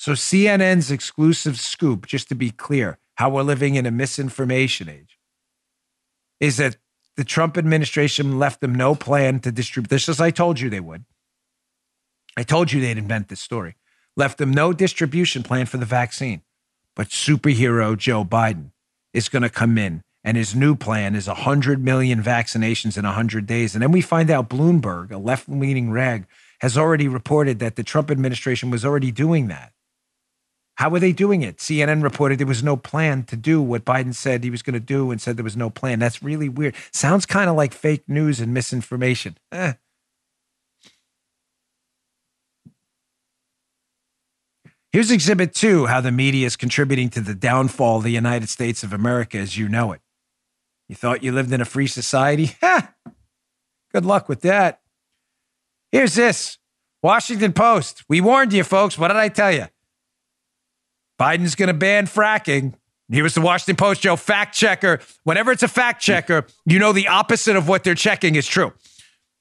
Speaker 2: So CNN's exclusive scoop, just to be clear, how we're living in a misinformation age, is that the Trump administration left them no plan to distribute this, as I told you they would. I told you they'd invent this story. Left them no distribution plan for the vaccine. But superhero Joe Biden is going to come in, and his new plan is 100 million vaccinations in 100 days. And then we find out Bloomberg, a left leaning rag, has already reported that the Trump administration was already doing that. How were they doing it? CNN reported there was no plan to do what Biden said he was going to do and said there was no plan. That's really weird. Sounds kind of like fake news and misinformation. Eh. Here's exhibit two how the media is contributing to the downfall of the United States of America as you know it. You thought you lived in a free society? Good luck with that. Here's this Washington Post. We warned you, folks. What did I tell you? Biden's going to ban fracking. He was the Washington Post, Joe, fact checker. Whenever it's a fact checker, you know the opposite of what they're checking is true.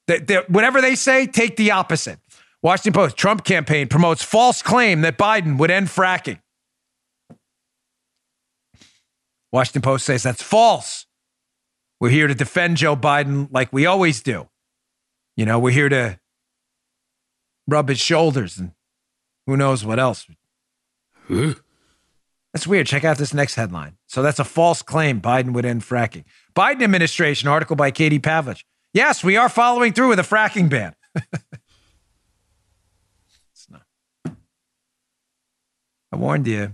Speaker 2: They, they, whatever they say, take the opposite. Washington Post, Trump campaign promotes false claim that Biden would end fracking. Washington Post says that's false. We're here to defend Joe Biden like we always do. You know, we're here to rub his shoulders and who knows what else. That's weird. Check out this next headline. So that's a false claim Biden would end fracking. Biden administration article by Katie Pavlich. Yes, we are following through with a fracking ban. it's not. I warned you.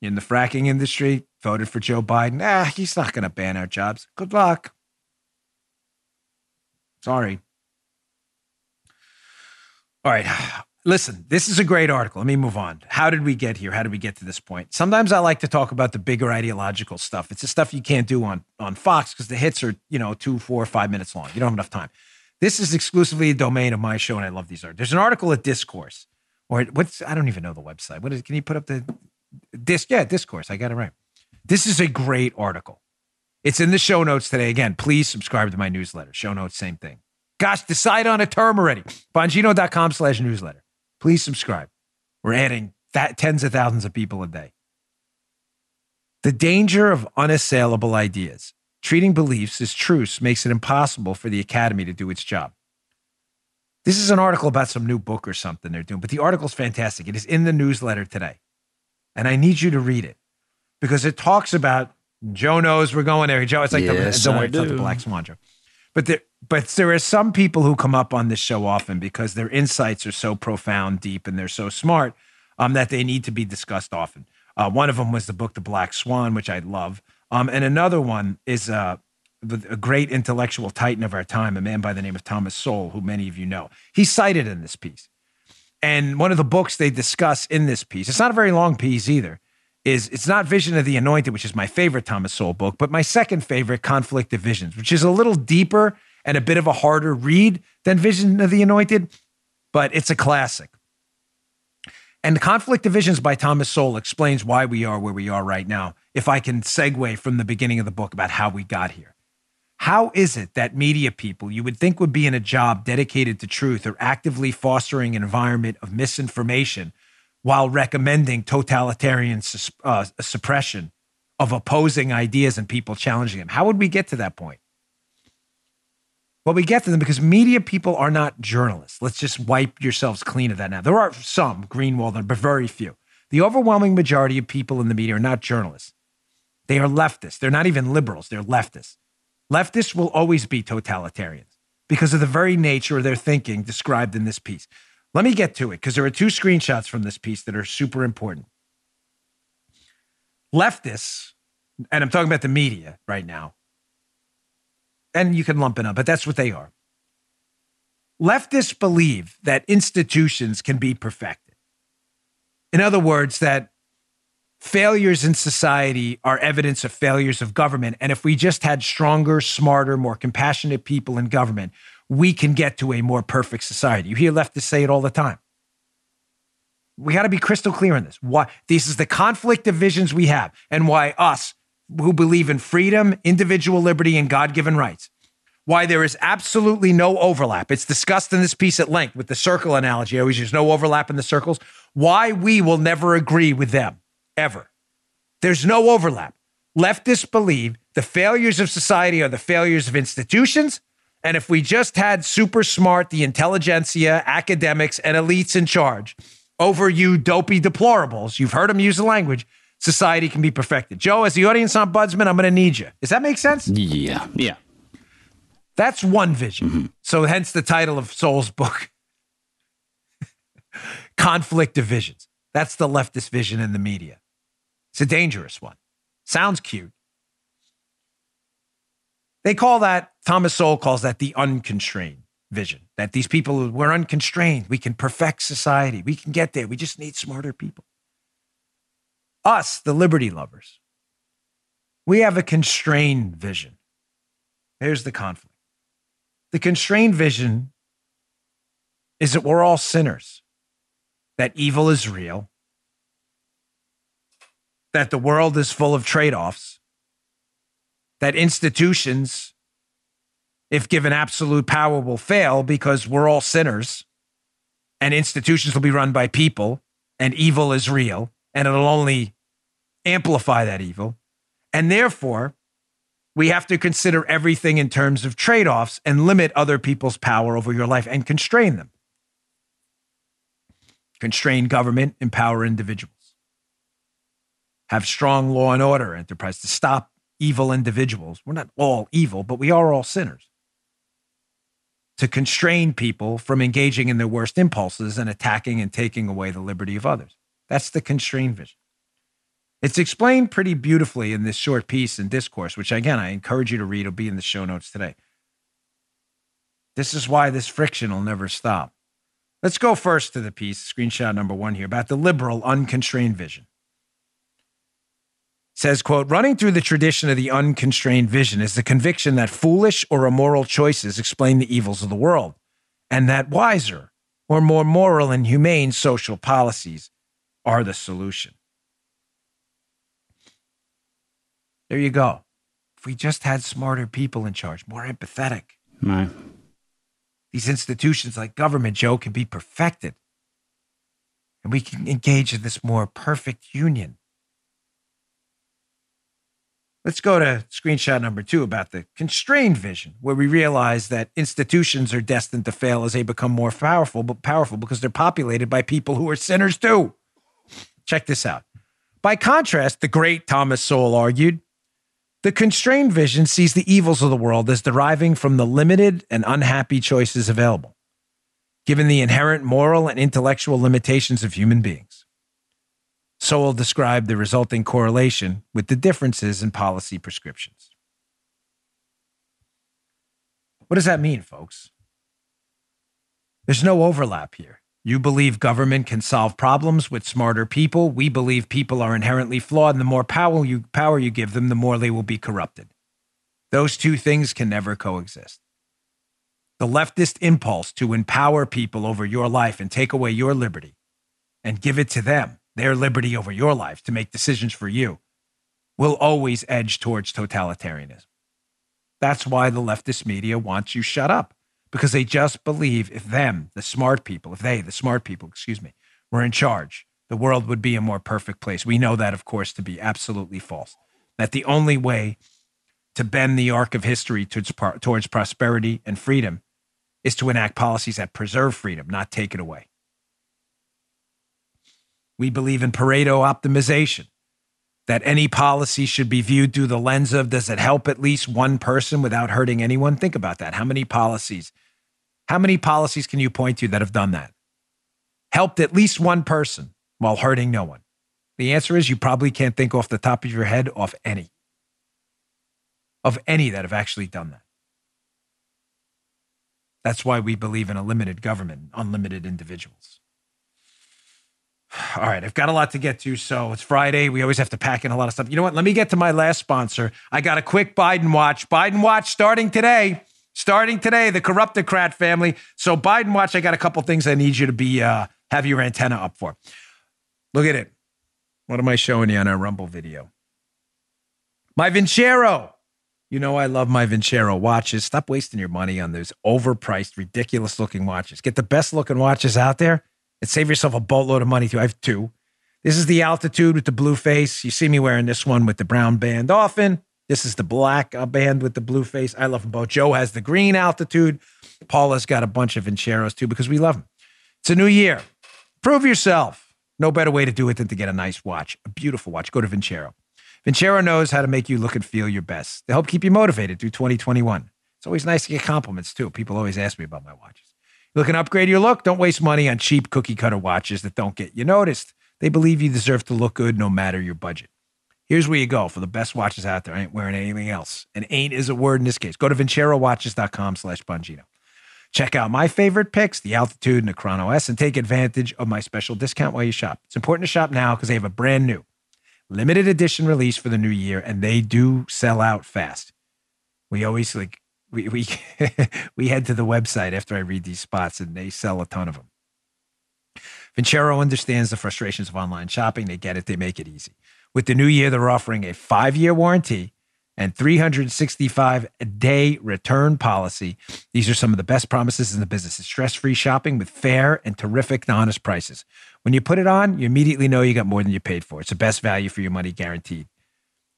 Speaker 2: In the fracking industry, voted for Joe Biden. Ah, he's not going to ban our jobs. Good luck. Sorry. All right. Listen, this is a great article. Let me move on. How did we get here? How did we get to this point? Sometimes I like to talk about the bigger ideological stuff. It's the stuff you can't do on, on Fox because the hits are, you know, two, four, five minutes long. You don't have enough time. This is exclusively a domain of my show, and I love these articles. There's an article at Discourse, or what's I don't even know the website. What is can you put up the disc? Yeah, Discourse. I got it right. This is a great article. It's in the show notes today. Again, please subscribe to my newsletter. Show notes, same thing. Gosh, decide on a term already. Bongino.com slash newsletter. Please subscribe. We're adding that tens of thousands of people a day. The danger of unassailable ideas. Treating beliefs as truths makes it impossible for the academy to do its job. This is an article about some new book or something they're doing, but the article's fantastic. It is in the newsletter today. And I need you to read it because it talks about Joe knows we're going there. Joe, it's like
Speaker 3: Yes,
Speaker 2: the, don't
Speaker 3: I
Speaker 2: worry, it's not the. Black Swan Joe. But there, but there are some people who come up on this show often because their insights are so profound, deep, and they're so smart um, that they need to be discussed often. Uh, one of them was the book The Black Swan, which I love, um, and another one is uh, a great intellectual titan of our time, a man by the name of Thomas Sowell, who many of you know. He's cited in this piece, and one of the books they discuss in this piece. It's not a very long piece either. Is it's not Vision of the Anointed, which is my favorite Thomas Sowell book, but my second favorite, Conflict of Visions, which is a little deeper and a bit of a harder read than Vision of the Anointed. but it's a classic. And Conflict of Visions by Thomas Sowell explains why we are where we are right now. If I can segue from the beginning of the book about how we got here. How is it that media people you would think would be in a job dedicated to truth are actively fostering an environment of misinformation while recommending totalitarian uh, suppression of opposing ideas and people challenging them? How would we get to that point? Well, we get to them because media people are not journalists. Let's just wipe yourselves clean of that now. There are some, Greenwald, but very few. The overwhelming majority of people in the media are not journalists. They are leftists. They're not even liberals, they're leftists. Leftists will always be totalitarians because of the very nature of their thinking described in this piece. Let me get to it because there are two screenshots from this piece that are super important. Leftists, and I'm talking about the media right now, and you can lump it up, but that's what they are. Leftists believe that institutions can be perfected. In other words, that failures in society are evidence of failures of government. And if we just had stronger, smarter, more compassionate people in government, we can get to a more perfect society. You hear leftists say it all the time. We got to be crystal clear on this. Why this is the conflict of visions we have, and why us who believe in freedom, individual liberty, and God given rights. Why there is absolutely no overlap. It's discussed in this piece at length with the circle analogy. I always use no overlap in the circles. Why we will never agree with them, ever. There's no overlap. Leftists believe the failures of society are the failures of institutions. And if we just had super smart, the intelligentsia, academics, and elites in charge over you dopey deplorables, you've heard them use the language, society can be perfected. Joe, as the audience ombudsman, I'm going to need you. Does that make sense?
Speaker 3: Yeah. Yeah.
Speaker 2: That's one vision. Mm-hmm. So, hence the title of Sowell's book Conflict of Visions. That's the leftist vision in the media. It's a dangerous one. Sounds cute. They call that, Thomas Sowell calls that the unconstrained vision. That these people, we're unconstrained. We can perfect society. We can get there. We just need smarter people. Us, the liberty lovers, we have a constrained vision. Here's the conflict the constrained vision is that we're all sinners, that evil is real, that the world is full of trade offs, that institutions, if given absolute power, will fail because we're all sinners and institutions will be run by people and evil is real and it'll only amplify that evil. And therefore, we have to consider everything in terms of trade offs and limit other people's power over your life and constrain them. Constrain government, empower individuals. Have strong law and order enterprise to stop evil individuals. We're not all evil, but we are all sinners. To constrain people from engaging in their worst impulses and attacking and taking away the liberty of others. That's the constrained vision. It's explained pretty beautifully in this short piece and discourse, which again, I encourage you to read. It'll be in the show notes today. This is why this friction will never stop. Let's go first to the piece, screenshot number one here, about the liberal, unconstrained vision. Says, quote, running through the tradition of the unconstrained vision is the conviction that foolish or immoral choices explain the evils of the world, and that wiser or more moral and humane social policies are the solution. There you go. If we just had smarter people in charge, more empathetic.
Speaker 3: Right.
Speaker 2: These institutions like government, Joe, can be perfected. And we can engage in this more perfect union. Let's go to screenshot number two about the constrained vision, where we realize that institutions are destined to fail as they become more powerful, but powerful because they're populated by people who are sinners too. Check this out. By contrast, the great Thomas Sowell argued the constrained vision sees the evils of the world as deriving from the limited and unhappy choices available, given the inherent moral and intellectual limitations of human beings. Sowell described the resulting correlation with the differences in policy prescriptions. What does that mean, folks? There's no overlap here. You believe government can solve problems with smarter people. We believe people are inherently flawed, and the more power you, power you give them, the more they will be corrupted. Those two things can never coexist. the leftist impulse to empower people over your life and take away your liberty and give it to them, their liberty over your life to make decisions for you, will always edge towards totalitarianism. That's why the leftist media wants you shut up because they just believe if them, the smart people, if they, the smart people, excuse me, were in charge, the world would be a more perfect place. We know that, of course, to be absolutely false. That the only way to bend the arc of history towards, towards prosperity and freedom is to enact policies that preserve freedom, not take it away. We believe in Pareto optimization, that any policy should be viewed through the lens of does it help at least one person without hurting anyone? Think about that. How many policies? How many policies can you point to that have done that? Helped at least one person while hurting no one? The answer is you probably can't think off the top of your head off any. Of any that have actually done that. That's why we believe in a limited government, unlimited individuals. All right, I've got a lot to get to. So it's Friday. We always have to pack in a lot of stuff. You know what? Let me get to my last sponsor. I got a quick Biden watch. Biden watch starting today. Starting today, the corruptocrat family. So Biden watch. I got a couple things I need you to be uh, have your antenna up for. Look at it. What am I showing you on our Rumble video? My Vincero. You know I love my Vincero watches. Stop wasting your money on those overpriced, ridiculous looking watches. Get the best looking watches out there and save yourself a boatload of money too. I have two. This is the altitude with the blue face. You see me wearing this one with the brown band often. This is the black uh, band with the blue face. I love them both. Joe has the green altitude. Paula's got a bunch of Vinceros too because we love them. It's a new year. Prove yourself. No better way to do it than to get a nice watch, a beautiful watch. Go to Vincero. Vincero knows how to make you look and feel your best. They help keep you motivated through 2021. It's always nice to get compliments too. People always ask me about my watches. Looking to upgrade your look? Don't waste money on cheap cookie cutter watches that don't get you noticed. They believe you deserve to look good no matter your budget. Here's where you go for the best watches out there. I ain't wearing anything else. And ain't is a word in this case. Go to vincerowatches.com slash Bongino. Check out my favorite picks, the Altitude and the Chrono S, and take advantage of my special discount while you shop. It's important to shop now because they have a brand new limited edition release for the new year, and they do sell out fast. We always like we we we head to the website after I read these spots, and they sell a ton of them. Vincero understands the frustrations of online shopping. They get it. They make it easy. With the new year, they're offering a five-year warranty and 365 day return policy. These are some of the best promises in the business. It's stress-free shopping with fair and terrific honest prices. When you put it on, you immediately know you got more than you paid for. It's the best value for your money guaranteed.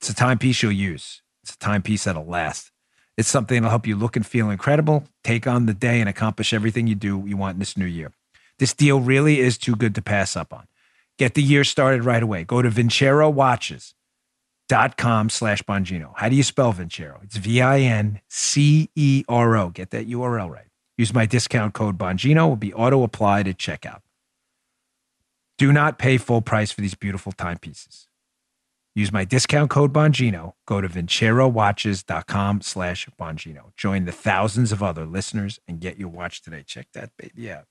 Speaker 2: It's a timepiece you'll use. It's a timepiece that'll last. It's something that'll help you look and feel incredible, take on the day, and accomplish everything you do you want in this new year. This deal really is too good to pass up on. Get the year started right away. Go to vincerowatches.com slash Bongino. How do you spell Vincero? It's V-I-N-C-E-R-O. Get that URL right. Use my discount code Bongino. Will be auto applied at checkout. Do not pay full price for these beautiful timepieces. Use my discount code Bongino. Go to vincerowatches.com slash Bongino. Join the thousands of other listeners and get your watch today. Check that baby out.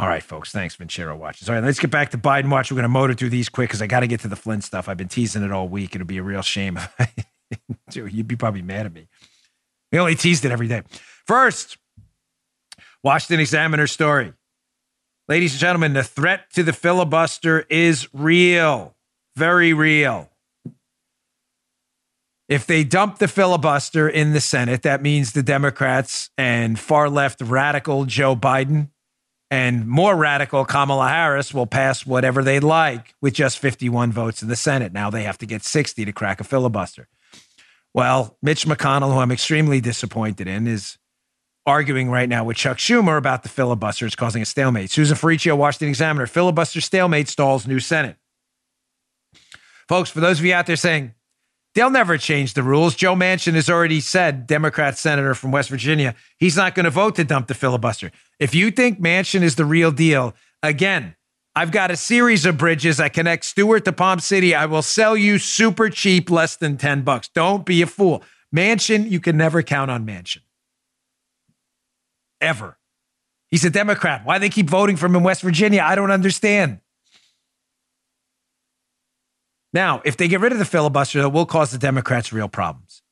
Speaker 2: All right, folks. Thanks, Vincero Watches. All right, let's get back to Biden Watch. We're going to motor through these quick because I got to get to the Flint stuff. I've been teasing it all week. It'll be a real shame. You'd be probably mad at me. We only teased it every day. First, Washington Examiner story. Ladies and gentlemen, the threat to the filibuster is real very real. If they dump the filibuster in the Senate, that means the Democrats and far left radical Joe Biden and more radical Kamala Harris will pass whatever they like with just 51 votes in the Senate. Now they have to get 60 to crack a filibuster. Well, Mitch McConnell, who I'm extremely disappointed in, is arguing right now with Chuck Schumer about the filibuster. It's causing a stalemate. Susan Ferrechio, Washington Examiner, filibuster stalemate stalls new Senate. Folks, for those of you out there saying, they'll never change the rules, Joe Manchin has already said, Democrat senator from West Virginia, he's not going to vote to dump the filibuster. If you think Manchin is the real deal, again, I've got a series of bridges that connect Stuart to Palm City. I will sell you super cheap, less than 10 bucks. Don't be a fool. Manchin, you can never count on Manchin. Ever. He's a Democrat. Why they keep voting for him in West Virginia, I don't understand. Now, if they get rid of the filibuster, it will cause the Democrats real problems.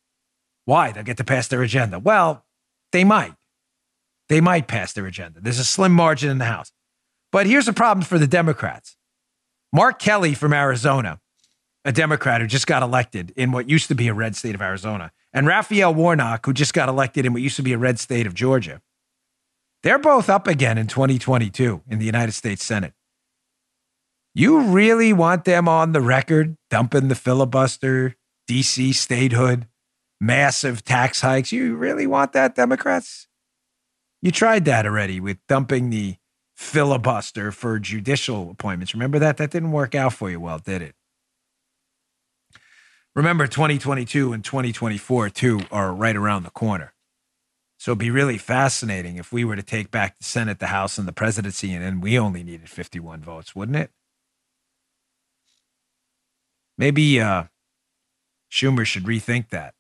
Speaker 2: Why? They'll get to pass their agenda. Well, they might. they might pass their agenda. There's a slim margin in the House. But here's the problem for the Democrats Mark Kelly from Arizona, a Democrat who just got elected in what used to be a red state of Arizona, and Raphael Warnock, who just got elected in what used to be a red state of Georgia, they're both up again in 2022 in the United States Senate. You really want them on the record dumping the filibuster, DC statehood, massive tax hikes? You really want that, Democrats? You tried that already with dumping the filibuster for judicial appointments. Remember that? That didn't work out for you well, did it? Remember, 2022 and 2024, too, are right around the corner. So it'd be really fascinating if we were to take back the Senate, the House, and the presidency, and then we only needed 51 votes, wouldn't it? Maybe uh, Schumer should rethink that.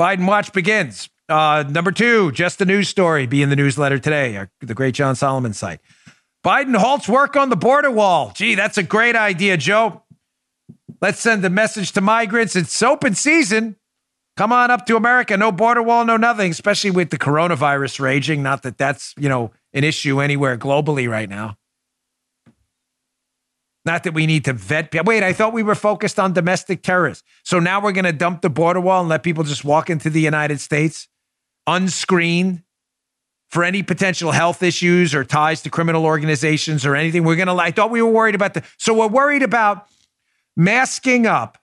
Speaker 2: Biden watch begins. Uh, number two, just a news story. Be in the newsletter today. Uh, the great John Solomon site. Biden halts work on the border wall. Gee, that's a great idea, Joe. Let's send a message to migrants. It's open season. Come on up to America. No border wall, no nothing, especially with the coronavirus raging. Not that that's, you know, an issue anywhere globally right now. Not that we need to vet. Wait, I thought we were focused on domestic terrorists. So now we're going to dump the border wall and let people just walk into the United States unscreened for any potential health issues or ties to criminal organizations or anything. We're going to, I thought we were worried about the, so we're worried about masking up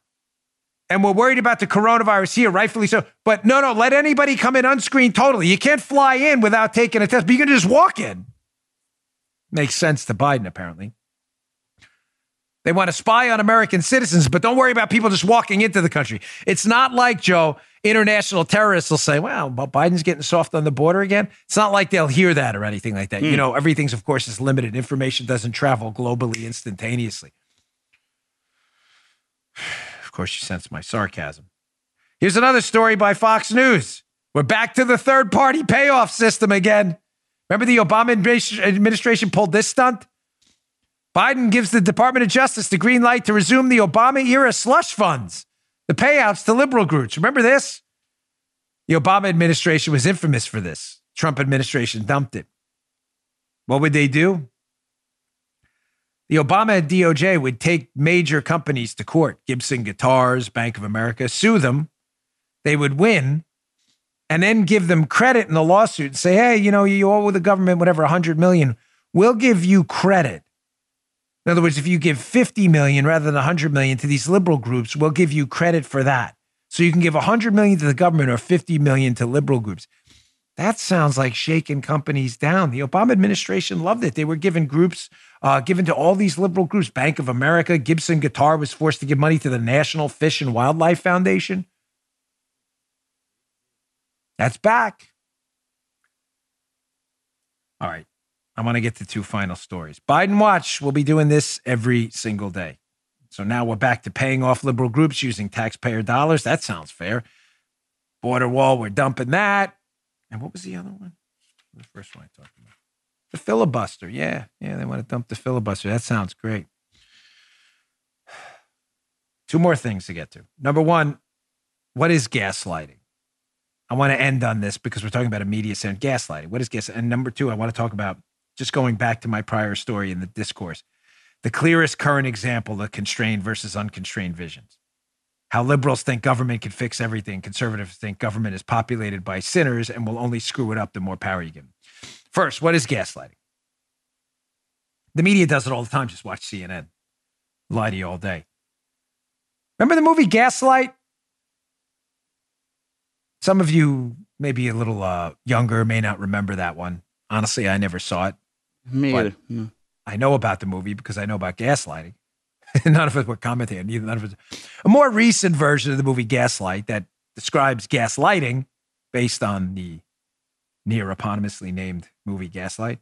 Speaker 2: and we're worried about the coronavirus here, rightfully so. But no, no, let anybody come in unscreened totally. You can't fly in without taking a test, but you can just walk in. Makes sense to Biden, apparently. They want to spy on American citizens, but don't worry about people just walking into the country. It's not like, Joe, international terrorists will say, well, Biden's getting soft on the border again. It's not like they'll hear that or anything like that. Mm. You hmm. know, everything's, of course, is limited. Information doesn't travel globally instantaneously. Of course, you sense my sarcasm. Here's another story by Fox News. We're back to the third party payoff system again. Remember the Obama administration pulled this stunt? Biden gives the Department of Justice the green light to resume the Obama era slush funds, the payouts to liberal groups. Remember this? The Obama administration was infamous for this. Trump administration dumped it. What would they do? The Obama DOJ would take major companies to court, Gibson Guitars, Bank of America, sue them. They would win and then give them credit in the lawsuit and say, hey, you know, you owe the government whatever, 100 million. We'll give you credit in other words, if you give 50 million rather than 100 million to these liberal groups, we'll give you credit for that. So you can give 100 million to the government or 50 million to liberal groups. That sounds like shaking companies down. The Obama administration loved it. They were given groups, uh, given to all these liberal groups. Bank of America, Gibson Guitar was forced to give money to the National Fish and Wildlife Foundation. That's back. All right. I want to get to two final stories. Biden Watch will be doing this every single day. So now we're back to paying off liberal groups using taxpayer dollars. That sounds fair. Border wall, we're dumping that. And what was the other one? The first one I talked about. The filibuster. Yeah. Yeah. They want to dump the filibuster. That sounds great. Two more things to get to. Number one, what is gaslighting? I want to end on this because we're talking about a media center gaslighting. What is gas? And number two, I want to talk about just going back to my prior story in the discourse, the clearest current example of constrained versus unconstrained visions. How liberals think government can fix everything, conservatives think government is populated by sinners and will only screw it up the more power you give them. First, what is gaslighting? The media does it all the time. Just watch CNN. Lie to you all day. Remember the movie Gaslight? Some of you, maybe a little uh, younger, may not remember that one. Honestly, I never saw it.
Speaker 3: Me either. No.
Speaker 2: I know about the movie because I know about gaslighting. none of us were commenting. Neither none of us. A more recent version of the movie Gaslight that describes gaslighting, based on the near eponymously named movie Gaslight,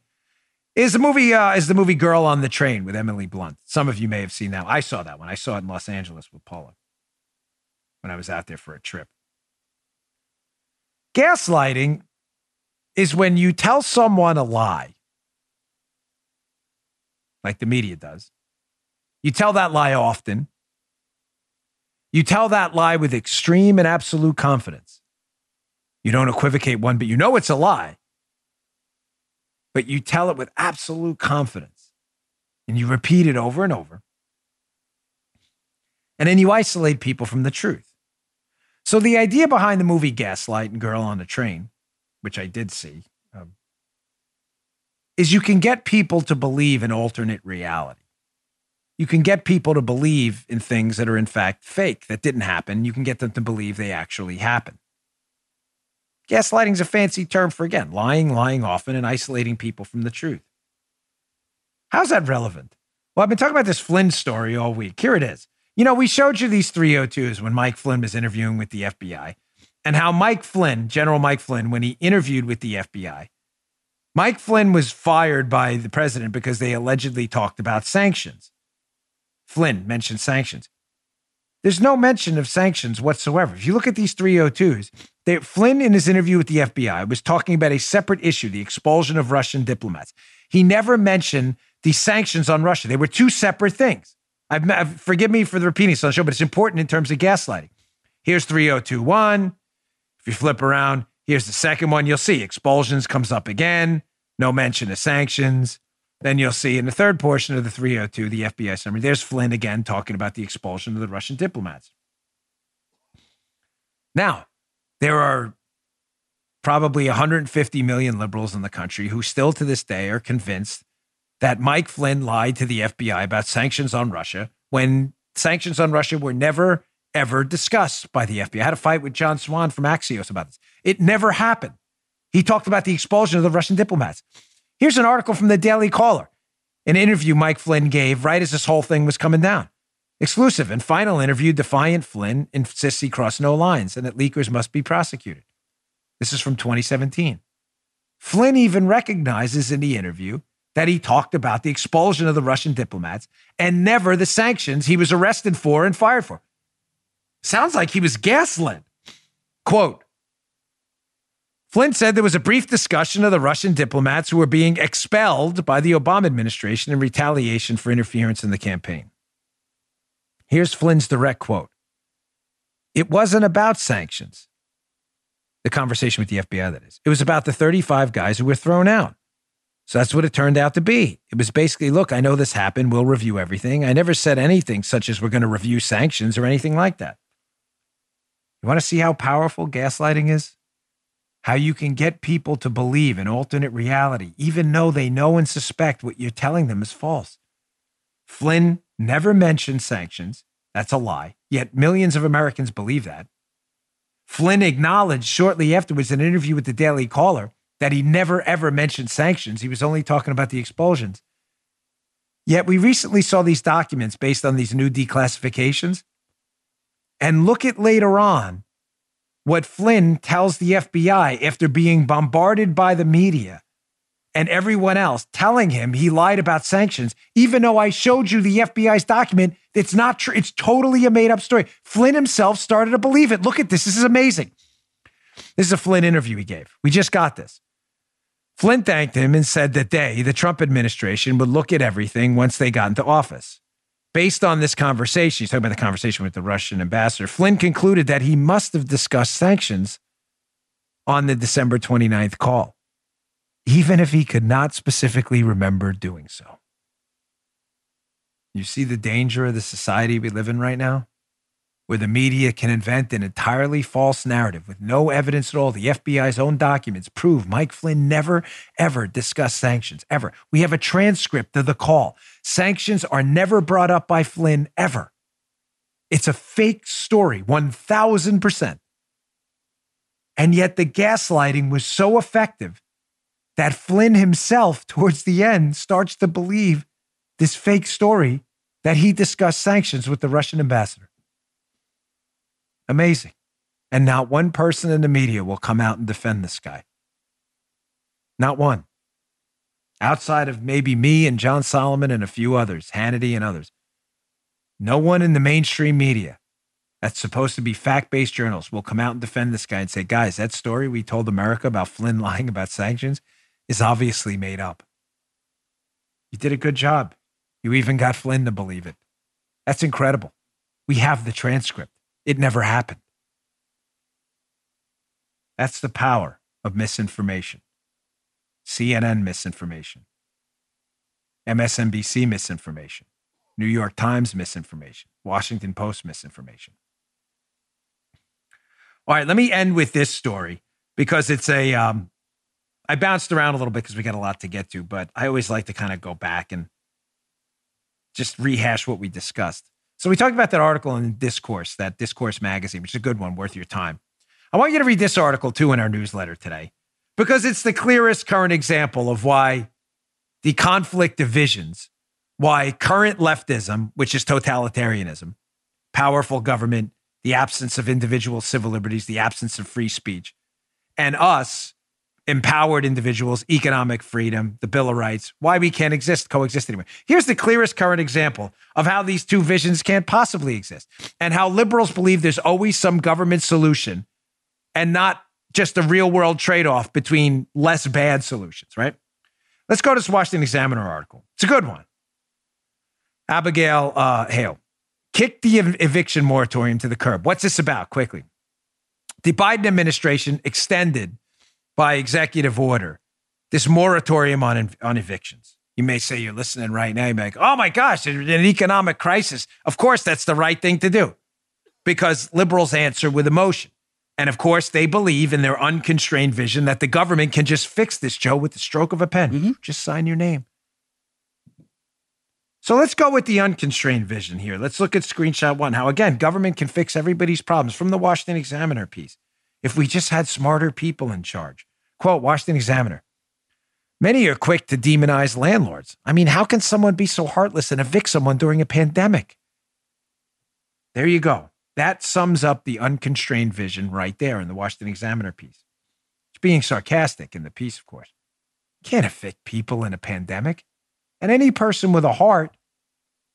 Speaker 2: is the movie uh, is the movie Girl on the Train with Emily Blunt. Some of you may have seen that. I saw that one. I saw it in Los Angeles with Paula when I was out there for a trip. Gaslighting is when you tell someone a lie like the media does. You tell that lie often. You tell that lie with extreme and absolute confidence. You don't equivocate one, but you know it's a lie. But you tell it with absolute confidence and you repeat it over and over. And then you isolate people from the truth. So the idea behind the movie Gaslight and Girl on the Train, which I did see, is you can get people to believe in alternate reality. You can get people to believe in things that are in fact fake, that didn't happen. You can get them to believe they actually happened. Gaslighting is a fancy term for, again, lying, lying often, and isolating people from the truth. How's that relevant? Well, I've been talking about this Flynn story all week. Here it is. You know, we showed you these 302s when Mike Flynn was interviewing with the FBI, and how Mike Flynn, General Mike Flynn, when he interviewed with the FBI, Mike Flynn was fired by the president because they allegedly talked about sanctions. Flynn mentioned sanctions. There's no mention of sanctions whatsoever. If you look at these 302s, they, Flynn, in his interview with the FBI, was talking about a separate issue the expulsion of Russian diplomats. He never mentioned the sanctions on Russia. They were two separate things. I've, I've, forgive me for the repeating this on the show, but it's important in terms of gaslighting. Here's 3021. If you flip around, here's the second one. You'll see expulsions comes up again. No mention of sanctions. Then you'll see in the third portion of the 302, the FBI summary, there's Flynn again talking about the expulsion of the Russian diplomats. Now, there are probably 150 million liberals in the country who still to this day are convinced that Mike Flynn lied to the FBI about sanctions on Russia when sanctions on Russia were never, ever discussed by the FBI. I had a fight with John Swan from Axios about this. It never happened. He talked about the expulsion of the Russian diplomats. Here's an article from the Daily Caller, an interview Mike Flynn gave right as this whole thing was coming down. Exclusive and final interview Defiant Flynn insists he crossed no lines and that leakers must be prosecuted. This is from 2017. Flynn even recognizes in the interview that he talked about the expulsion of the Russian diplomats and never the sanctions he was arrested for and fired for. Sounds like he was gaslit. Quote Flynn said there was a brief discussion of the Russian diplomats who were being expelled by the Obama administration in retaliation for interference in the campaign. Here's Flynn's direct quote It wasn't about sanctions. The conversation with the FBI, that is. It was about the 35 guys who were thrown out. So that's what it turned out to be. It was basically, look, I know this happened. We'll review everything. I never said anything such as we're going to review sanctions or anything like that. You want to see how powerful gaslighting is? How you can get people to believe in alternate reality, even though they know and suspect what you're telling them is false. Flynn never mentioned sanctions. That's a lie. Yet millions of Americans believe that. Flynn acknowledged shortly afterwards in an interview with the Daily Caller that he never ever mentioned sanctions. He was only talking about the expulsions. Yet we recently saw these documents based on these new declassifications. And look at later on what Flynn tells the FBI after being bombarded by the media and everyone else telling him he lied about sanctions, even though I showed you the FBI's document. It's not true. It's totally a made up story. Flynn himself started to believe it. Look at this. This is amazing. This is a Flynn interview he gave. We just got this. Flynn thanked him and said that they, the Trump administration, would look at everything once they got into office. Based on this conversation, he's talking about the conversation with the Russian ambassador, Flynn concluded that he must have discussed sanctions on the December 29th call, even if he could not specifically remember doing so. You see the danger of the society we live in right now? Where the media can invent an entirely false narrative with no evidence at all. The FBI's own documents prove Mike Flynn never, ever discussed sanctions, ever. We have a transcript of the call. Sanctions are never brought up by Flynn, ever. It's a fake story, 1000%. And yet the gaslighting was so effective that Flynn himself, towards the end, starts to believe this fake story that he discussed sanctions with the Russian ambassador. Amazing. And not one person in the media will come out and defend this guy. Not one. Outside of maybe me and John Solomon and a few others, Hannity and others. No one in the mainstream media that's supposed to be fact based journals will come out and defend this guy and say, guys, that story we told America about Flynn lying about sanctions is obviously made up. You did a good job. You even got Flynn to believe it. That's incredible. We have the transcript. It never happened. That's the power of misinformation. CNN misinformation, MSNBC misinformation, New York Times misinformation, Washington Post misinformation. All right, let me end with this story because it's a. Um, I bounced around a little bit because we got a lot to get to, but I always like to kind of go back and just rehash what we discussed. So we talked about that article in Discourse, that Discourse magazine, which is a good one, worth your time. I want you to read this article too in our newsletter today because it's the clearest current example of why the conflict of visions, why current leftism, which is totalitarianism, powerful government, the absence of individual civil liberties, the absence of free speech, and us, empowered individuals, economic freedom, the Bill of Rights, why we can't exist, coexist anymore. Here's the clearest current example of how these two visions can't possibly exist and how liberals believe there's always some government solution and not just a real world trade off between less bad solutions, right? Let's go to this Washington Examiner article. It's a good one. Abigail uh, Hale, kick the ev- eviction moratorium to the curb. What's this about? Quickly. The Biden administration extended by executive order this moratorium on, on evictions. You may say you're listening right now. You may go, oh my gosh, there's an economic crisis. Of course, that's the right thing to do because liberals answer with emotion. And of course, they believe in their unconstrained vision that the government can just fix this, Joe, with the stroke of a pen. Mm-hmm. Just sign your name. So let's go with the unconstrained vision here. Let's look at screenshot one. How, again, government can fix everybody's problems from the Washington Examiner piece if we just had smarter people in charge. Quote Washington Examiner Many are quick to demonize landlords. I mean, how can someone be so heartless and evict someone during a pandemic? There you go. That sums up the unconstrained vision right there in the Washington Examiner piece. It's being sarcastic in the piece, of course. Can't evict people in a pandemic. And any person with a heart,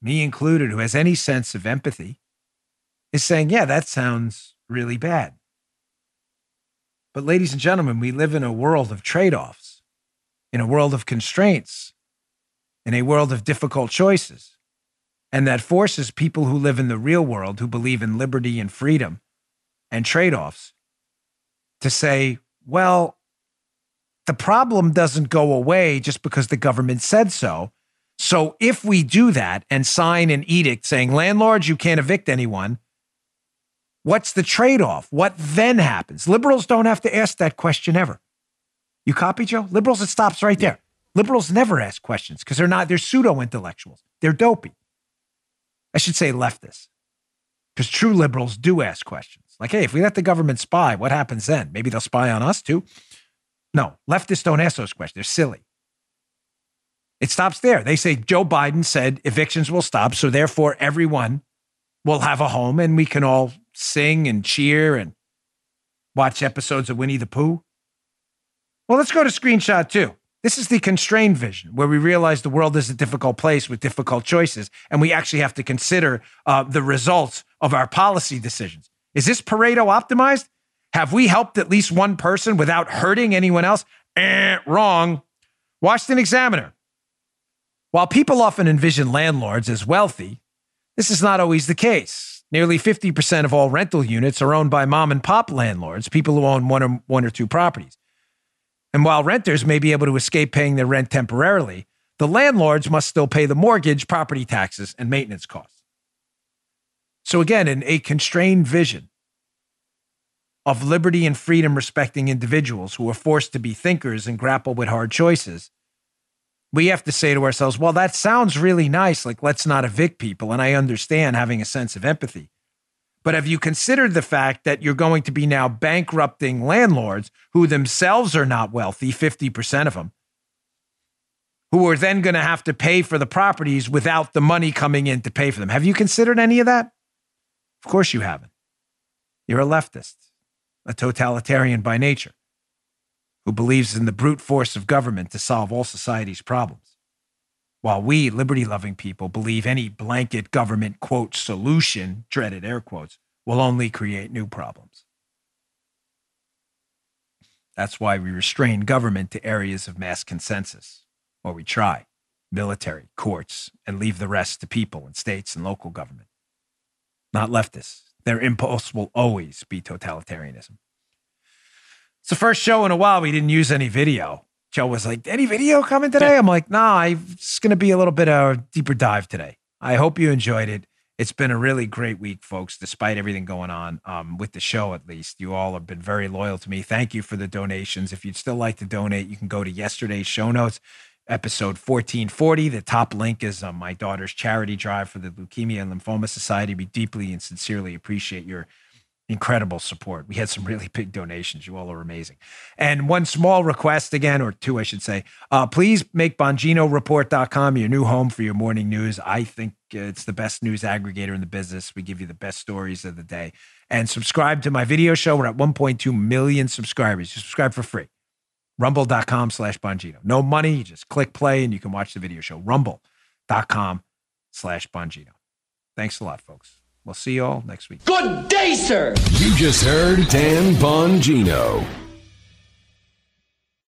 Speaker 2: me included, who has any sense of empathy, is saying, yeah, that sounds really bad. But, ladies and gentlemen, we live in a world of trade offs, in a world of constraints, in a world of difficult choices. And that forces people who live in the real world, who believe in liberty and freedom and trade offs, to say, well, the problem doesn't go away just because the government said so. So if we do that and sign an edict saying, landlords, you can't evict anyone, what's the trade off? What then happens? Liberals don't have to ask that question ever. You copy, Joe? Liberals, it stops right there. Liberals never ask questions because they're not, they're pseudo intellectuals. They're dopey. I should say leftists, because true liberals do ask questions like, hey, if we let the government spy, what happens then? Maybe they'll spy on us too. No, leftists don't ask those questions. They're silly. It stops there. They say Joe Biden said evictions will stop. So therefore, everyone will have a home and we can all sing and cheer and watch episodes of Winnie the Pooh. Well, let's go to screenshot two. This is the constrained vision where we realize the world is a difficult place with difficult choices, and we actually have to consider uh, the results of our policy decisions. Is this Pareto optimized? Have we helped at least one person without hurting anyone else? Eh, wrong. Washington Examiner. While people often envision landlords as wealthy, this is not always the case. Nearly 50% of all rental units are owned by mom and pop landlords, people who own one or, one or two properties. And while renters may be able to escape paying their rent temporarily, the landlords must still pay the mortgage, property taxes, and maintenance costs. So, again, in a constrained vision of liberty and freedom respecting individuals who are forced to be thinkers and grapple with hard choices, we have to say to ourselves, well, that sounds really nice. Like, let's not evict people. And I understand having a sense of empathy. But have you considered the fact that you're going to be now bankrupting landlords who themselves are not wealthy, 50% of them, who are then going to have to pay for the properties without the money coming in to pay for them? Have you considered any of that? Of course you haven't. You're a leftist, a totalitarian by nature, who believes in the brute force of government to solve all society's problems while we liberty loving people believe any blanket government quote solution, dreaded air quotes, will only create new problems. That's why we restrain government to areas of mass consensus, or we try military, courts, and leave the rest to people and states and local government. Not leftists. Their impulse will always be totalitarianism. It's the first show in a while we didn't use any video. Joe was like, "Any video coming today?" I'm like, "Nah, it's going to be a little bit of a deeper dive today." I hope you enjoyed it. It's been a really great week, folks, despite everything going on um, with the show, at least. You all have been very loyal to me. Thank you for the donations. If you'd still like to donate, you can go to yesterday's show notes, episode 1440. The top link is my daughter's charity drive for the Leukemia and Lymphoma Society. We deeply and sincerely appreciate your incredible support. We had some really big donations. You all are amazing. And one small request again, or two, I should say, uh, please make BonginoReport.com your new home for your morning news. I think it's the best news aggregator in the business. We give you the best stories of the day. And subscribe to my video show. We're at 1.2 million subscribers. You subscribe for free. Rumble.com slash Bongino. No money. You just click play and you can watch the video show. Rumble.com slash Bongino. Thanks a lot, folks. We'll see you all next week.
Speaker 3: Good day, sir.
Speaker 1: You just heard Dan Bongino.